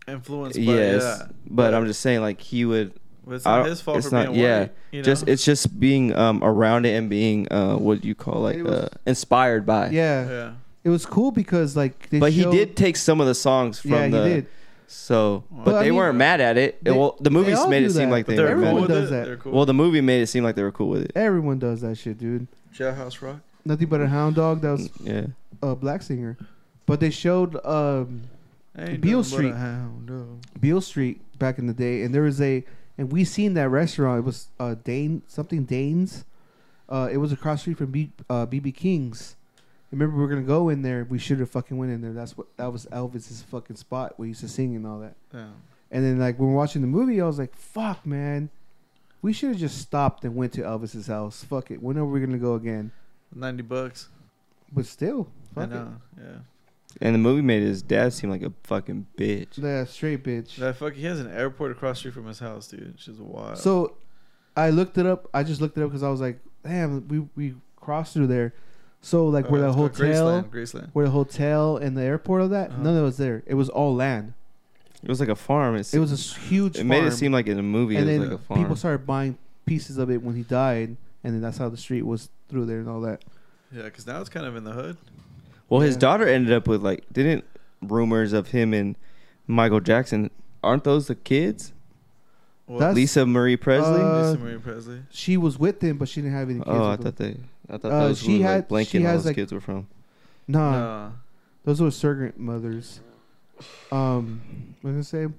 influenced by yes, yeah. but I'm just saying like he would But it's not his fault it's for not- being yeah, white. You know? just it's just being um around it and being uh what you call like was- uh, inspired by. yeah, yeah. It was cool because like they But he did take some of the songs from Yeah, the he did. so But but I they mean, weren't mad at it. they- well, the they movies made it seem that, like they were everyone cool mad. with does it. that. They're cool. Well, the movie made it seem like they were cool with it. Everyone does that shit, dude. Jailhouse Rock. Nothing but a hound dog that was Yeah. a black singer. But they showed um, Beale nothing but a Street. hound. Beale Street back in the day, and there was a, and we seen that restaurant. It was uh, Dane something Danes. Uh, it was across the street from B, uh, BB King's. Remember, we were gonna go in there. We should have fucking went in there. That's what that was Elvis's fucking spot where he used to sing and all that. Yeah. And then like when we're watching the movie, I was like, "Fuck, man, we should have just stopped and went to Elvis's house. Fuck it. When are we gonna go again?" Ninety bucks. But still, I fuck it. Yeah. And the movie made his dad seem like a fucking bitch. Yeah, straight bitch. That fuck. He has an airport across the street from his house, dude. It's just wild. So, I looked it up. I just looked it up because I was like, "Damn, we we crossed through there." So like Uh, where the hotel, Graceland. Graceland. where the hotel and the airport of that, Uh-huh. none of it was there. It was all land. It was like a farm. It's, It was a huge. It made it seem like in a movie. and it then was like a farm. people started buying pieces of it when he died, and then that's how the street was through there and all that. Yeah, because now it's kind of in the hood. Well, his Yeah. daughter ended up with like didn't rumors of him and Michael Jackson aren't those the kids? What? That's- Lisa Marie Presley. Uh, Lisa Marie Presley. She was with him, but she didn't have any kids. oh, I with him. thought they. I thought Uh, that was she who, had- like blanking she all those like- kids were from. Nah, Nah. those were surrogate mothers. Um, what was I gonna say?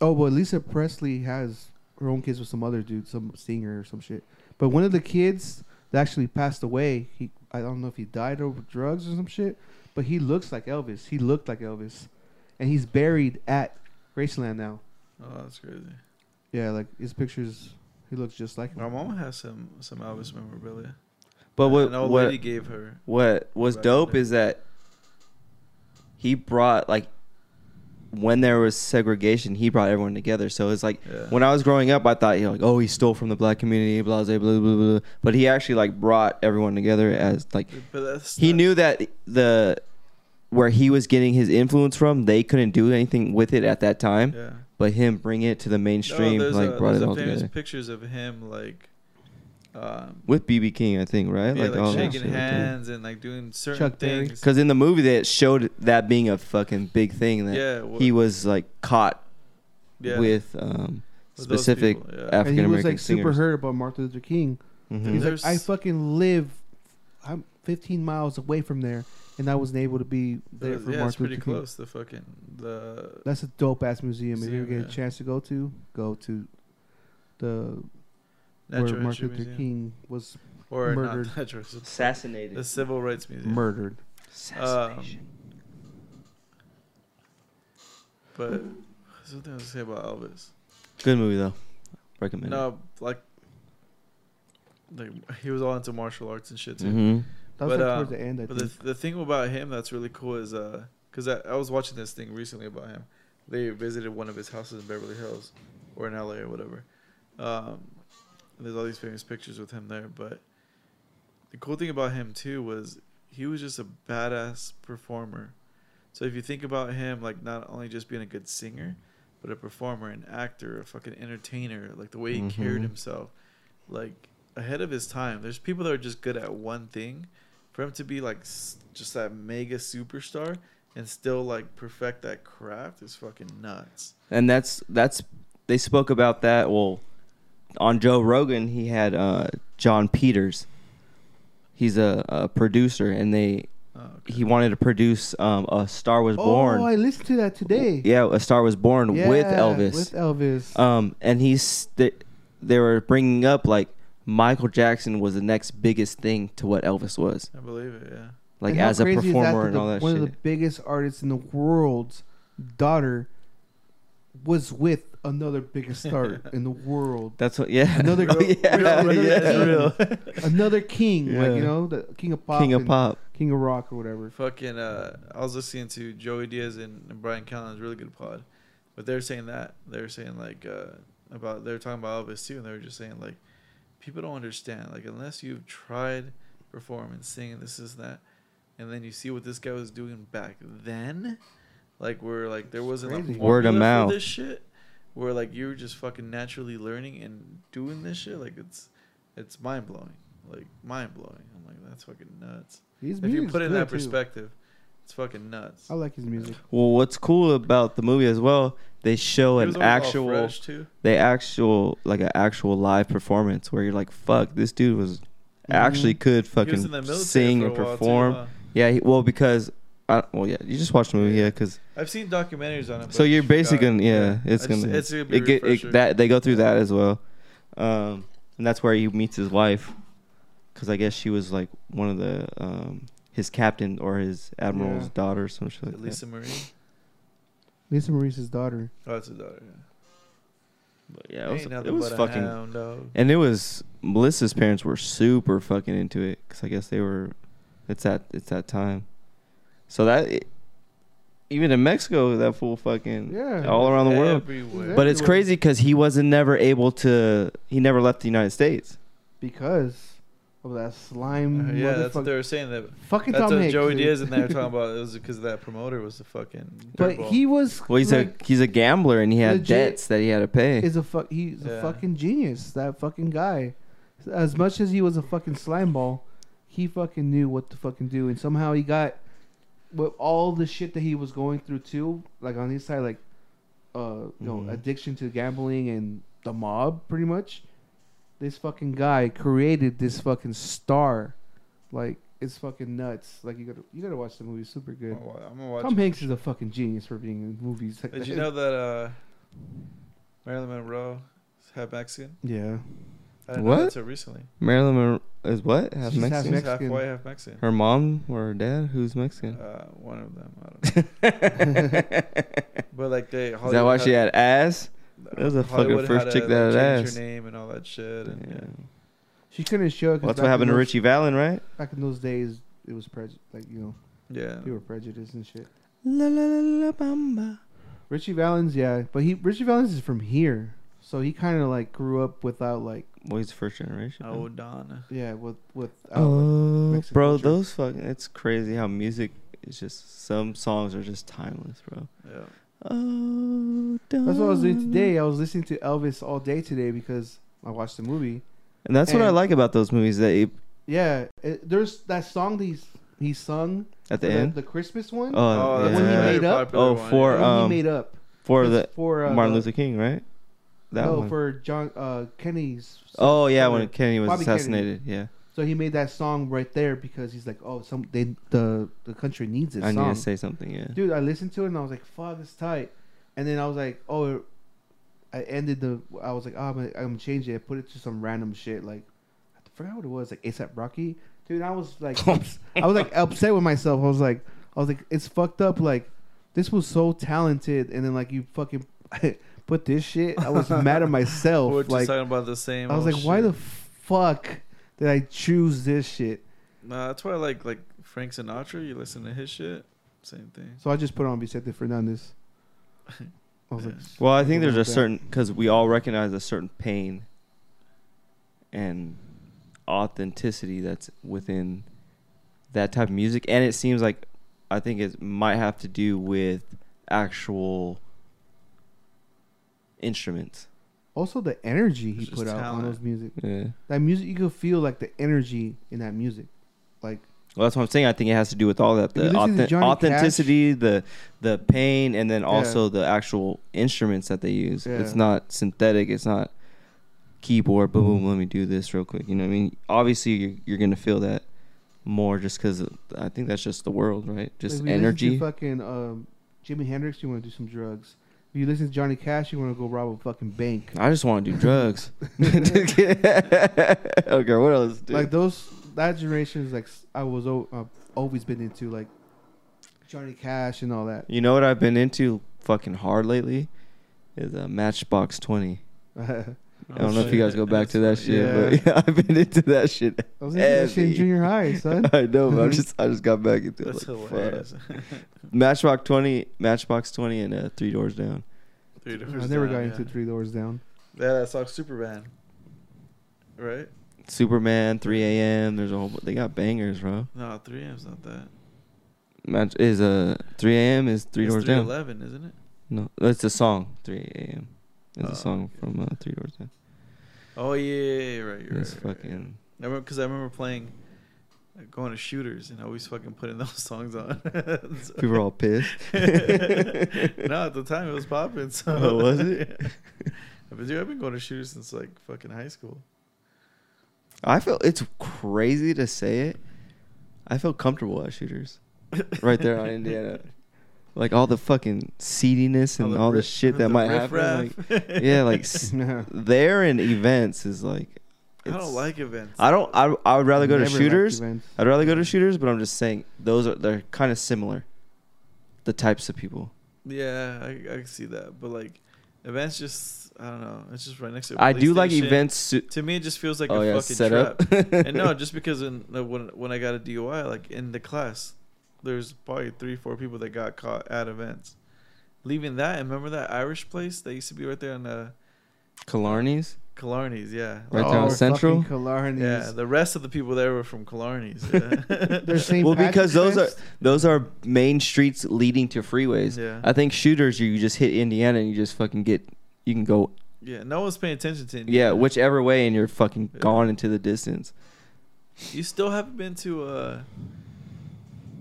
Oh, but Lisa Presley has her own kids with some other dude, some singer or some shit. But one of the kids that actually passed away, he I don't know if he died over drugs or some shit, but he looks like Elvis. He looked like Elvis, and he's buried at Graceland now. Oh, that's crazy. Yeah, like his pictures, he looks just like him. My mama has some some Elvis memorabilia. But what An old what lady gave her. what was dope the is that he brought like when there was segregation, he brought everyone together. So it's like Yeah. when I was growing up, I thought you know like oh he stole from the black community, blah blah blah blah blah. But he actually like brought everyone together as like he not- knew that the where he was getting his influence from, they couldn't do anything with it at that time. Yeah. But him bring it to the mainstream, no, like a, brought there's it all famous together. pictures of him like, um, With BB King, I think, right? yeah, like, all that shaking shit, hands and like doing certain Chuck things. Because in the movie, that showed that being a fucking big thing. That yeah, wha- he was like caught yeah, with um, with specific people, yeah. and African he was American like super singers. hurt about Martin Luther King. Mhm. He's There's- like, I fucking live. I'm 15 miles away from there, and I wasn't able to be there for yeah, Martin it's pretty Luther King. close. The fucking the That's a dope ass museum. If you ever Museum, get a chance to go to, go to. the Natural where Martin Luther Museum. King was or murdered. not Natural History- Assassinated. the Civil Rights Museum. murdered. Assassination. But there's something else to say about Elvis. Good movie though. Recommend. No, like, like he was all into martial arts and shit too. Mm-hmm. That was But, like towards uh, the end. I But the the thing about him that's really cool is uh, cause I, I was watching this thing recently about him. They visited one of his houses in Beverly Hills, or in LA or whatever. Um, there's all these famous pictures with him there. But the cool thing about him too was he was just a badass performer. So if you think about him, like not only just being a good singer, but a performer, an actor, a fucking entertainer, like the way he carried Mhm. himself, like ahead of his time. There's people that are just good at one thing. For him to be like just that mega superstar and still like perfect that craft is fucking nuts. And that's that's they spoke about that. Well, on Joe Rogan, he had uh, Jon Peters. He's a, a producer, and they Oh, okay. he wanted to produce um, a Star Was Born. Oh, I listened to that today. yeah, a Star Was Born with Elvis. With Elvis. Um, and he's they, they were bringing up like Michael Jackson was the next biggest thing to what Elvis was, I believe it. Yeah. like And as a performer and all that one shit. of the biggest artists in the world's daughter was with another biggest star in the world. That's what, yeah. Another- Oh, yeah, real- another yeah, king. real. Another king, like you know, the king of pop, King of pop. king of rock, or whatever. Fucking. Uh, I was listening to Joey Diaz and, and Bryan Callen's really good pod, but they're saying that they were saying like uh, about they were talking about Elvis too, and they were just saying like people don't understand like unless you've tried performing, singing, this is that, and then you see what this guy was doing back then, like where like there wasn't like Word of formula for mouth. this shit, where like you're just fucking naturally learning and doing this shit, like it's it's mind blowing, like mind blowing. I'm like that's fucking nuts. His If you put it in good, that too. perspective, it's fucking nuts. I like his music. Well, what's cool about the movie as well, they show an was always all actual, too. they actual like an actual live performance where you're like, fuck, this dude was actually could Mm-hmm. He was in the fucking sing and while, too, perform. huh? Yeah, he, well because, I, well yeah, you just watched the movie, yeah, because I've seen documentaries on it. so you're basically gonna, yeah, it's I gonna, it's gonna be it a get it, that they go through that as well, um, and that's where he meets his wife, because I guess she was like one of the um his captain or his admiral's Yeah. daughter or some shit like it that. Lisa Marie. Lisa Marie's daughter. Oh, that's his daughter. Yeah. But yeah, it was, it was but fucking hound. And it was Melissa's parents were super fucking into it because I guess they were. It's that it's that time. So that even in Mexico, that fool fucking Yeah. all around the world. Everywhere. But it's crazy because he wasn't never able to. He never left the United States. Because of that slime. Uh, yeah, that's what they were saying. That fucking that's Tom what Hanks. Joey dude. Diaz and they were talking about. It was because that promoter was the fucking. But dirtball. he was. Well, he's like, a he's a gambler and he had debts that he had to pay. is a fuck. He's Yeah. a fucking genius. That fucking guy. As much as he was a fucking slime ball, he fucking knew what to fucking do, and somehow he got with all the shit that he was going through too. Like on his side, like uh, you know, Mhm. addiction to gambling and the mob, pretty much. This fucking guy created this fucking star. Like it's fucking nuts. Like you gotta you gotta watch the movie. Super good. I'm gonna watch. Tom it. Hanks is a fucking genius for being in movies like Did that. you know that uh, Marilyn Monroe is half Mexican? Yeah. I didn't What? know that until recently. Marilyn Monroe is what? Half She's half Mexican. She's half white, half Mexican. Her mom or her dad? Who's Mexican? Uh, one of them. I don't know. But like they. Is that why she had ass? That was a fucking first chick that like, had change ass. Her name and all that shit. And, yeah. Yeah. She couldn't show it. 'cause Well, that's what in happened to Ritchie Valens, right? Back in those days, it was prejudice. Like you know, Yeah. they were prejudiced and shit. La la la la bamba. Ritchie Valens, yeah, but he Ritchie Valens is from here, so he kind of like grew up without like Well, he's first generation. Oh, Donna. yeah with with Oh, Mexican bro, culture. those fucking. It's crazy how music is just. Some songs are just timeless, bro. Yeah. Oh, That's what I was doing today. I was listening to Elvis all day today because I watched the movie. And that's what I like about those movies. That it, Yeah, it, there's that song that he's he sung at the the, end. the Christmas one. oh, the yeah. one he made up? popular Oh, one, for, the um, he made up for the for uh, Martin Luther King, right? That no, one. for John uh, Kennedy's. oh yeah, when Kenny was Bobby Kennedy. assassinated. Yeah, So he made that song right there because he's like, oh, some they the the country needs this I need to say something. Yeah. Dude, I listened to it and I was like, fuck, it's tight. And then I was like, oh, I ended the. I was like, oh, I'm gonna, I'm gonna change it. I put it to some random shit like, I forgot what it was, like ASAP Rocky. Dude, I was like, I was like upset with myself. I was like, I was like, it's fucked up. Like, this was so talented, and then like you fucking put this shit. I was mad at myself. We're just like, talking about the same. I was old like, why the fuck did I choose this shit? Nah, that's why I like like Frank Sinatra. You listen to his shit. Same thing. So I just put on Vicente Fernandez. I was like, Well, I think Something there's a that. certain because we all recognize a certain pain and authenticity that's within that type of music, and it seems like I think it might have to do with actual instruments. also the energy he put just out on those music. Yeah. That music, you could feel like the energy in that music. Like Well, that's what I'm saying. I think it has to do with all that the you listen to authen- Johnny authenticity, the the pain, and then Yeah. also the actual instruments that they use. Yeah. It's not synthetic. It's not keyboard. Boom, boom. Let me do this real quick. You know what I mean? Obviously, you're, you're gonna feel that more just because I think that's just the world, right? Just if you listen energy. To fucking um, Jimi Hendrix, you want to do some drugs. If you listen to Johnny Cash, you want to go rob a fucking bank. I just want to do drugs. okay, what else? Dude? Like those that generation is like I was uh, always been into like Johnny Cash and all that. you know what I've been into fucking hard lately is uh, Matchbox Twenty. I don't know if you guys go back to that shit, but yeah, I've been into that shit. I was into that shit in Heavy. junior high, son. I know, but I'm just I just got back into That's it. Like, hilarious. fuck. Matchbox Twenty, Matchbox Twenty, and uh, Three Doors Down. Three I Doors never Down, got yeah. into Three Doors Down. Yeah, that song Superman. Right? Superman, 3 a.m. There's a whole. They got bangers, bro. No, 3 M's not that. Match is uh 3 a.m. is Three it's Doors Down. 311, isn't it? No, that's a song. 3 a.m. It's Oh, a song okay. from uh, Three Doors Down. Oh yeah, yeah, yeah, right. You're It's right, right, fucking. right. I remember because I remember playing, like, going to shooters, and always fucking putting those songs on. So- People are all pissed. no, at the time it was popping. So Oh, was it? Yeah. But dude, I've been going to shooters since like fucking high school. I feel it's crazy to say it. I feel comfortable at shooters, right there on Indiana. Like all the fucking seediness and all the riff- shit that the might happen. Like, yeah, like s- there in events is like. I don't like events. I don't. I, I would rather go to shooters. I'd rather go to shooters, but I'm just saying those are they're kind of similar. The types of people. Yeah, I, I can see that, but like events, just I don't know. It's just right next to. a I police do like events. Su- To me, it just feels like oh a yeah, fucking set trap. and no, just because in, uh, when when I got a DUI, like in the class, there's probably three, four people that got caught at events. Leaving that, and remember that Irish place that used to be right there on the Killarney's. Killarney's, yeah. Right there on Oh, Central? fucking Killarney's. Yeah, the rest of the people there were from Killarney's. Yeah. They're St. Well, because Patrick's those are those are main streets leading to freeways. yeah, I think shooters, you just hit Indiana and you just fucking get. You can go yeah. No one's paying attention to. yeah whichever way, and you're fucking Yeah. gone into the distance. You still haven't been to uh,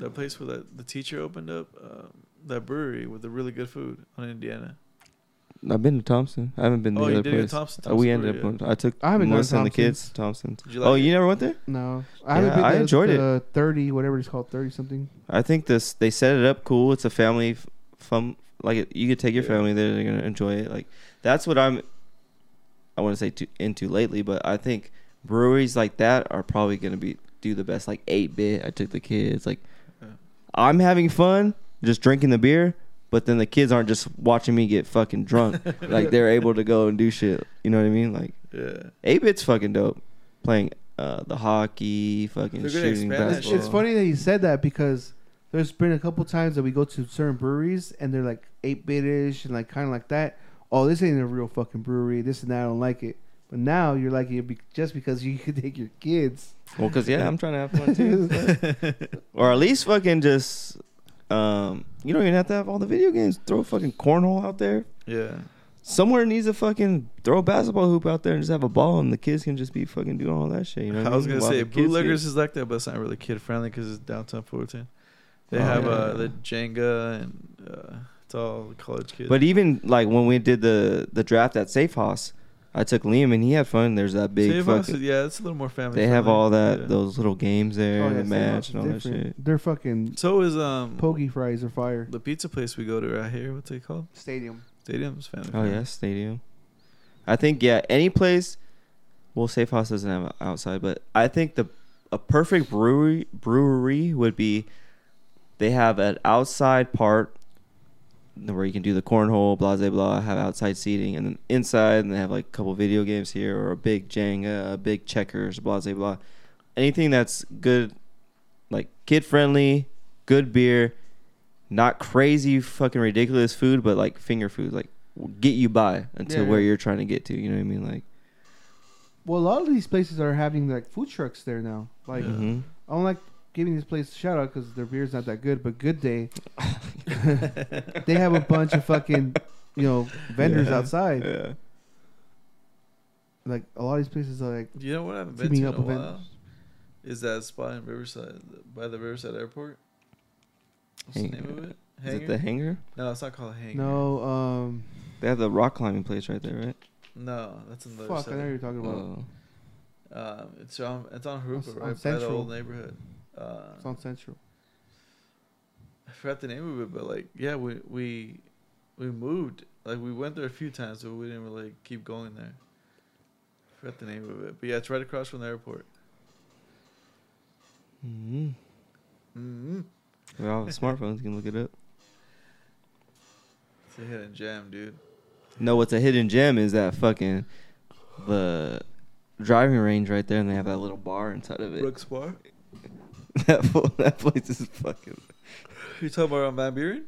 that place where that the teacher opened up, um, that brewery with the really good food on Indiana. I've been to Thompson. I haven't been to Oh, the you other did go to place. Thompson, Uh, we Thompson ended up. Brewery, Going, I took I haven't gone to Melissa and the Thompson. kids. Thompson. You like oh, it? you never went there? No, I haven't Yeah, been I there. enjoyed it. Uh, Thirty, whatever it's called, thirty something. I think this they set it up cool. It's a family f- fun. Like it, you could take your Yeah. family there. They're gonna enjoy it. Like that's what I'm. I want to say to, into lately, but I think breweries like that are probably gonna be do the best. Like eight bit. I took the kids. Like Yeah. I'm having fun just drinking the beer, but then the kids aren't just watching me get fucking drunk. like they're able to go and do shit. You know what I mean? Like Yeah. eight bit's fucking dope. Playing uh, the hockey, fucking shooting It's, basketball. it's funny that you said that because there's been a couple times that we go to certain breweries and they're like eight bitish and like kind of like that. Oh, this ain't a real fucking brewery. This and that. I don't like it. But now you're liking it be- just because you could take your kids. Well, cause yeah, I'm trying to have fun too. or at least fucking just um you don't even have to have all the video games throw a fucking cornhole out there Yeah. somewhere needs a fucking throw a basketball hoop out there and just have a ball and the kids can just be fucking doing all that shit you know what I was gonna While say the kids bootleggers is like that, but it's not really kid friendly because it's downtown Fullerton. They Oh, have yeah, uh, yeah. the Jenga and uh, it's all college kids. but even like when we did the the draft at safe house i took liam and he had fun there's that big Save Us, fucking yeah, it's a little more family. they have all that Yeah. those little games there Oh, yeah, the Save match and all that is different. shit They're fucking So is um pokey fries are fire. the pizza place we go to right here. What's it called? Stadium. Stadium's family. oh friendly. yeah stadium I think yeah, any place. Well, Safe House doesn't have outside, but I think the a perfect brewery brewery would be they have an outside part where you can do the cornhole, blah blah blah, have outside seating, and then inside, and they have like a couple video games here, or a big Jenga, a big checkers, blah blah blah. Anything that's good, like kid friendly, good beer, not crazy fucking ridiculous food, but like finger food, like get you by until Yeah. where you're trying to get to. You know what I mean? Like, Well, a lot of these places are having like food trucks there now. Like mhm. I don't like giving this place a shout out because their beer's not that good. But Good Day, they have a bunch of fucking you know vendors Yeah. outside. yeah. Like a lot of these places are like You know what I haven't been keeping to in up a with while? Is that spot in Riverside by the Riverside Airport? What's the name of it? Is it the hangar? No, it's not called a Hangar. no um They have the rock climbing place right there, right? No, that's in the fuck I know you're talking about. Oh. Um, it's on it's on Jurupa, right on by the Central. old neighborhood. Uh, It's on Central. I forgot the name of it, but like, yeah, we we we moved. Like, we went there a few times, but we didn't really keep going there. I forgot the name of it, but yeah, it's right across from the airport. hmm. We all have smartphones. Can look it up. It's a hidden gem, dude. No, what's a hidden gem is that fucking the driving range right there, and they have that little bar inside of it. Brooks Bar. that that place is fucking. You talking about on Van Buren?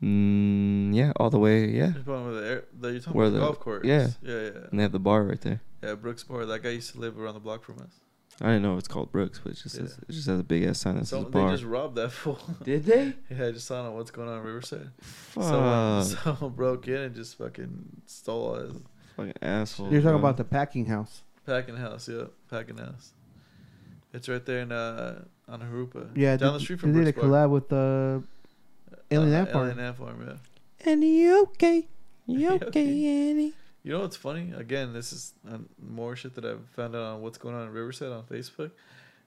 Mm, yeah, all the way. Yeah, You're talking about the, air, the, you're talking Where about the, the- golf course. yeah. yeah, yeah. and they have the bar right there. Yeah, Brooks Bar. That guy used to live around the block from us. I didn't know it's called Brooks, but it just Yeah. says, it just has a big ass sign that So says they just robbed that fool. Did they? yeah, I just saw on what's going on in Riverside. Fuck, Someone, someone broke in and just fucking stole all his fucking asshole. You're talking bro. about the packing house. packing house. Yeah, packing house. It's right there in uh on Jurupa. Yeah, down the street from they did a Brooks collab with uh, Alien uh, Ant Farm. Alien Ant Farm, yeah. Annie, you okay? You okay, okay? Annie? You know what's funny? Again, this is uh, more shit that I've found out on what's going on in Riverside on Facebook.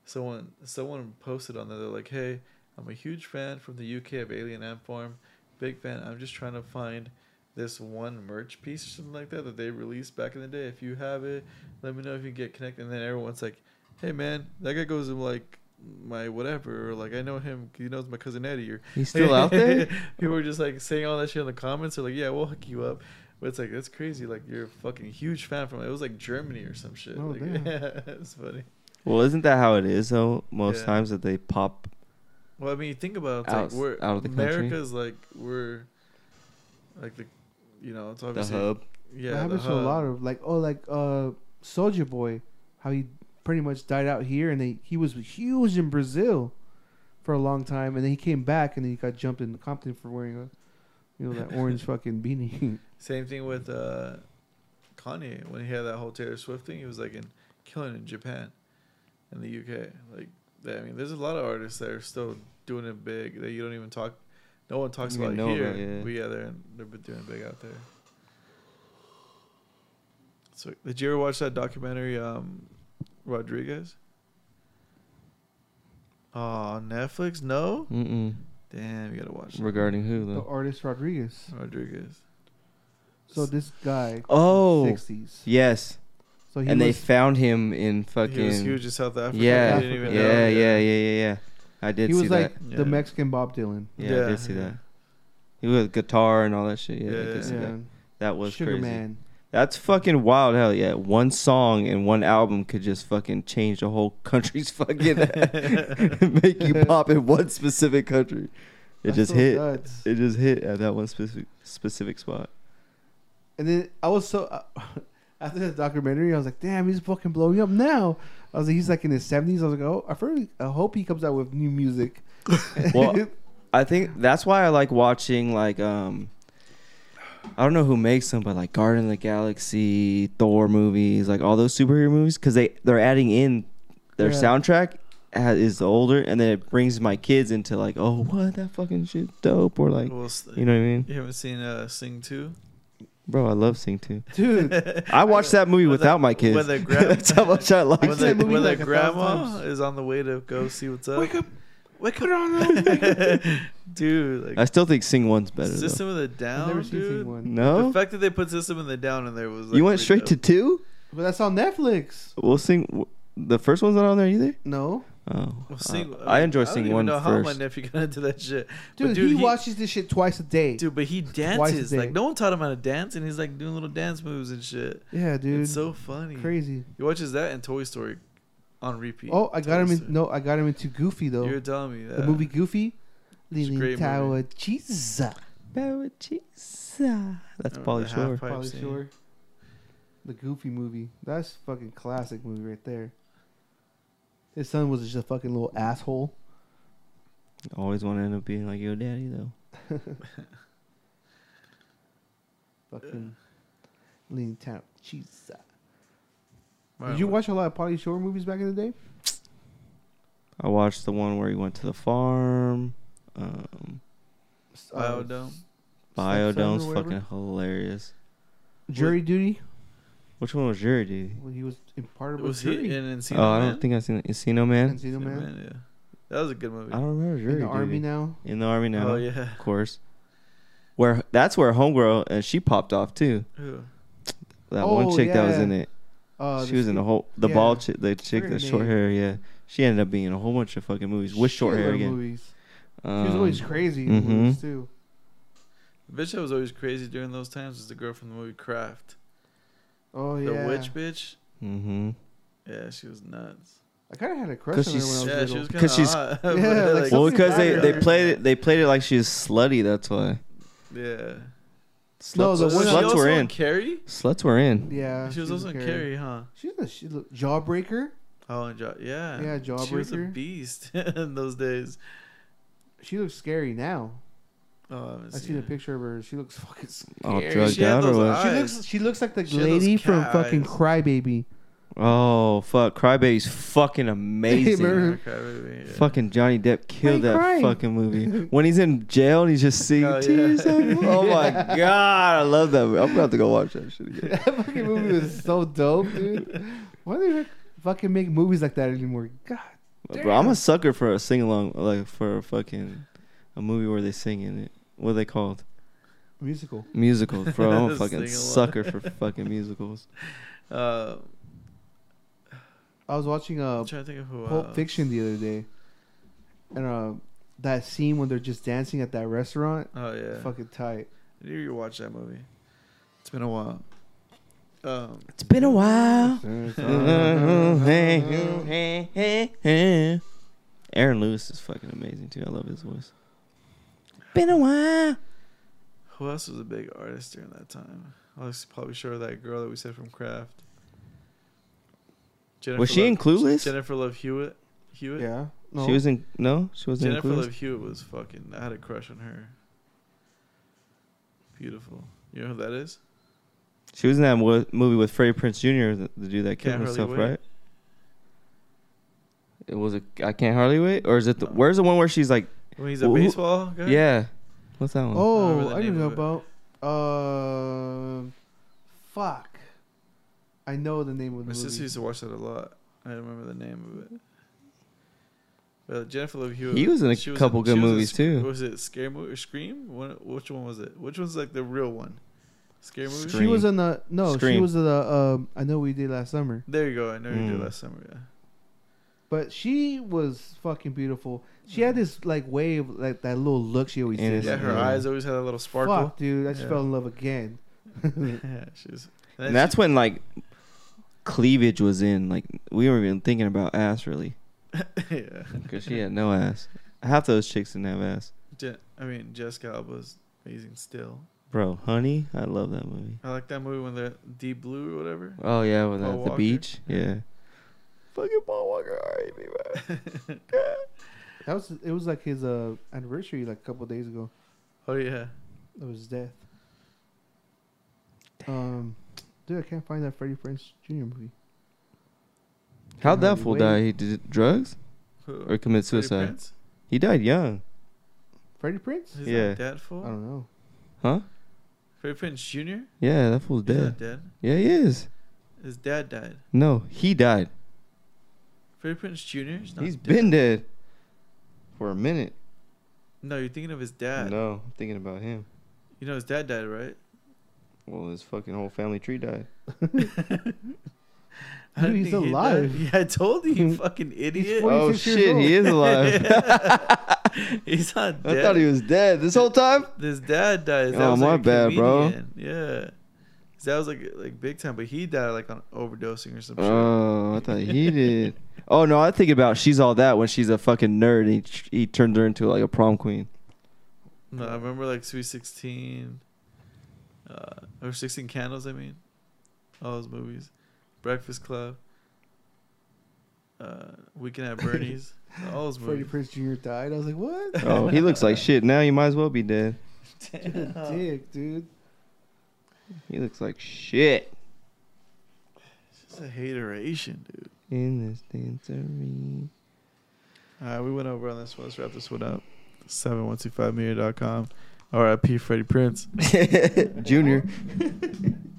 Someone someone posted on there. They're like, "Hey, I'm a huge fan from the UK of Alien Ant Farm. Big fan. I'm just trying to find this one merch piece or something like that that they released back in the day. If you have it, let me know if you can get connected." And then everyone's like, "Hey, man, that guy goes in like." My whatever, or like I know him. He knows my cousin Eddie, or He's still out there? People were just like saying all that shit in the comments. They're like, "Yeah, we'll hook you up." But it's like that's crazy. Like you're a fucking huge fan from it. was like Germany or some shit. Oh, like, damn. Yeah, it's funny. Well, isn't that how it is though? Most Yeah. times that they pop. Well, I mean, you think about it, it's Out- like we're out of the country. America's like we're like the you know it's obviously The obviously hub. Yeah, that the happens to a lot of like oh like uh Soldier Boy, how he pretty much died out here and they, he was huge in Brazil for a long time and then he came back and then he got jumped in Compton for wearing a you know that orange fucking beanie. Same thing with uh, Kanye when he had that whole Taylor Swift thing. He was like in killing in Japan, in the UK. Like I mean, there's a lot of artists that are still doing it big that you don't even talk. No one talks about know here. about, yeah. But yeah, they're they're been doing big out there. So did you ever watch that documentary, um, Rodriguez? Oh, Netflix? No. Mm-mm. Damn, you gotta watch that. Regarding who though? the though? artist Rodriguez. Rodriguez. So this guy, Oh, sixties. yes. So he and they was, found him in fucking. He was huge in South Africa. Yeah, I didn't even yeah, know. yeah, yeah, yeah, yeah. I did see that. he see was like that. Yeah. the Mexican Bob Dylan. Yeah, I Yeah, did see that. He was guitar and all that shit. Yeah, I Yeah, did see Yeah, that. That was Sugar crazy. Man. That's fucking wild. Hell yeah! One song and one album could just fucking change the whole country's fucking make you pop in one specific country. It That's just so hit. nuts. It just hit at that one specific specific spot. And then I was so uh, after the documentary, I was like, "Damn, he's fucking blowing up now." I was like, "He's like in his 70s. I was like, "Oh, I, really, I hope he comes out with new music." Well, I think that's why I like watching like um I don't know who makes them, but like Guardian of the Galaxy, Thor movies, like all those superhero movies, because they they're adding in their Yeah. soundtrack ha- is older, and then it brings my kids into like, oh, what that fucking shit dope, or like, Well, s- you know what I mean, you haven't seen uh, Sing 2? bro? I love Sing too. dude, I watched that movie When the- without my kids. when the gra- that's how much I like I've the, seen that movie when the like a thousand grandma times. is on the way to go see what's up. wake up, Wake Put up, on dude. Like I still think Sing One's better. Though. System of the I've Down, never seen dude. Sing one. No, The fact that they put System of the Down in there was. Like, you went pretty straight to two. But that's on Netflix. We'll sing. The first one's not on there either. No, Oh, Well, Sing- uh, I enjoy I don't Sing even One know how my first. nephew got into that shit. dude, But dude, he, he- watches this shit twice a day. Dude, but he dances. Like no one taught him how to dance, and he's like doing little dance moves and shit. yeah, dude, It's so funny. crazy. He watches that and Toy Story on repeat. Oh, I got him in. No, I got him into Goofy though. You're telling me that the movie Goofy, It's a Leaning great Tower movie. Jesus. That's uh, Remember Pauly the Shore. half-pipe Probably scene? sure. The Goofy movie. That's fucking classic movie right there. His son was just a fucking little asshole. Always want to end up being like your daddy though. Fucking Leaning Tower Jesus. Right, Did you watch a lot of Pauly Shore movies back in the day? I watched the one where he went to the farm. Um, Uh, Biodome? Biodome's Stepson or whatever? fucking hilarious. Jury Duty. Which one was Jury Duty? Well, he was in part of a Was he jury in Encino Oh, I don't think I've seen Encino Man. Encino Man. Yeah, that was a good movie. I don't remember Jury in the Duty. army now. In the army now, Oh yeah. of course. Where that's where Homegirl and she popped off too. Who? That one Oh, chick that was in it. Uh, she was in a whole the yeah. bald chick, the chick, her the short name? hair. Yeah, she ended up being in a whole bunch of fucking movies with short hair shitload again. Movies. Um, She was always crazy in mhm. movies too. The bitch that was always crazy during those times was the girl from the movie Craft. Oh yeah, The witch bitch. Mm-hmm. Yeah, she was nuts. I kind of had a crush on her when I was Yeah, little. she was kind 'Cause of she's- hot. Yeah, like Well, because they, they played it they played it like she was slutty. That's why. yeah. No, the Was one- she sluts also were in in. Carrie? Sluts were in. Yeah, she was also in Carrie, huh? She's a she, look, Jawbreaker. Oh, and jo- yeah. Yeah, She was a Jawbreaker. beast in those days. She looks scary now. Oh, I haven't I seen seen a it. picture of her. She looks fucking scary. All She drugged had out or those what? eyes. She looks. She looks like the She had those lady from cat fucking eyes. Crybaby. Oh fuck, Crybaby's fucking amazing. Yeah, Crybaby, yeah. Fucking Johnny Depp killed that crying? fucking movie. when he's in jail and he's just singing Oh, yeah. Oh my god, I love that. Movie. I'm gonna have to go watch that shit again. that fucking movie was so dope, dude. Why do they fucking make movies like that anymore? God. Bro, I'm a sucker for a sing along, like for a fucking a movie where they sing in it. What are they called? Musical. Musicals, bro. I'm a fucking Sing-along. sucker for fucking musicals. Uh, I was watching uh, I'm trying to think of who. Pulp else. Fiction the other day, and uh, that scene when they're just dancing at that restaurant, Oh yeah. fucking tight. I knew you watch that movie. It's been a while. Um, It's been a while. Aaron Lewis is fucking amazing too. I love his voice. Been a while. who else was a big artist during that time? I was probably sure that girl that we said from Craft. Jennifer Was she Love, in Clueless? Jennifer Love Hewitt. Hewitt. Yeah. No. She was in no, she wasn't Jennifer in Love Clueless. Hewitt was fucking. I had a crush on her. Beautiful. You know who that is? She was in that mo- movie with Freddie Prinze Jr. The, the dude that killed Can't himself, Wait. right? It was a I can't hardly wait, or is it the, No. where's the one where she's like, When he's a Who- baseball guy. yeah, what's that one? I Oh, remember the I name know about. Uh, fuck. I know the name of the My the sister used to watch that a lot. I don't remember the name of it. But Jennifer Love Hewitt. He was in a she couple good she was movies, sc- too. Was it Scary Movie or Scream? One, which one was it? Which one's like the real one? Scary Movie. Scream. She was in the no. She was in the. Um, I know we did last summer, There you go. I know you did Mm. last summer. Yeah. but she was fucking beautiful. She had this like wave, like that little look she always did. Yeah, her Yeah. eyes always had a little sparkle. Fuck, dude, I just Yeah. fell in love again. yeah, she was. And that's when like cleavage was in. Like we weren't even thinking about ass really, yeah. because she had no ass. Half those chicks didn't have ass. Je- I mean, Jessica Alba's amazing still. Bro, Honey, I love that movie. I like that movie when they're Deep Blue or whatever. Oh yeah, with Paul at the Walker. beach. Yeah. Yeah. Fucking Paul Walker, alright, man. That was it. Was like his uh anniversary, like a couple days ago. oh yeah. Of his death. Um, dude, I can't find that Freddie Prinze Jr. movie. How'd that fool Wait. die? He did drugs Who? or commit suicide? Prinze? He died young, Freddie Prinze? He's Yeah. not fool? I don't know. huh? Freddie Prinze Jr. Yeah, that fool's He's dead. not dead. Yeah, he is. His dad died. No, he died. Freddie Prinze Jr. He's, not He's dead. been dead. for a minute. No, you're thinking of his dad. No, I'm thinking about him. You know his dad died, right? Well, his fucking whole family tree died. I Dude, he's think he alive. died. Yeah, I told you, you fucking idiot. 40 Oh 46 years shit, he is alive. He's not I dead. thought he was dead this whole time. His dad died. His dad Oh, was, my like, a bad, bro. comedian. Yeah. His dad was like like big time, but he died like on overdosing or some shit. Oh, I thought he did. Oh no, I think about she's all that when she's a fucking nerd and he, he turned her into like a prom queen. No, I remember like Sweet Sixteen, uh, or Sixteen Candles. I mean, all those movies, Breakfast Club, uh, Weekend at Bernie's, all those Freddie movies. Prinze Jr. died. I was like, what? Oh, he looks like shit now. He might as well be dead. Dick, dude. He looks like shit. It's just a hateration, dude. In this dancery. All right, we went over on this one. Let's wrap this one up. 7125media.com. RIP Freddie Prinze. Junior.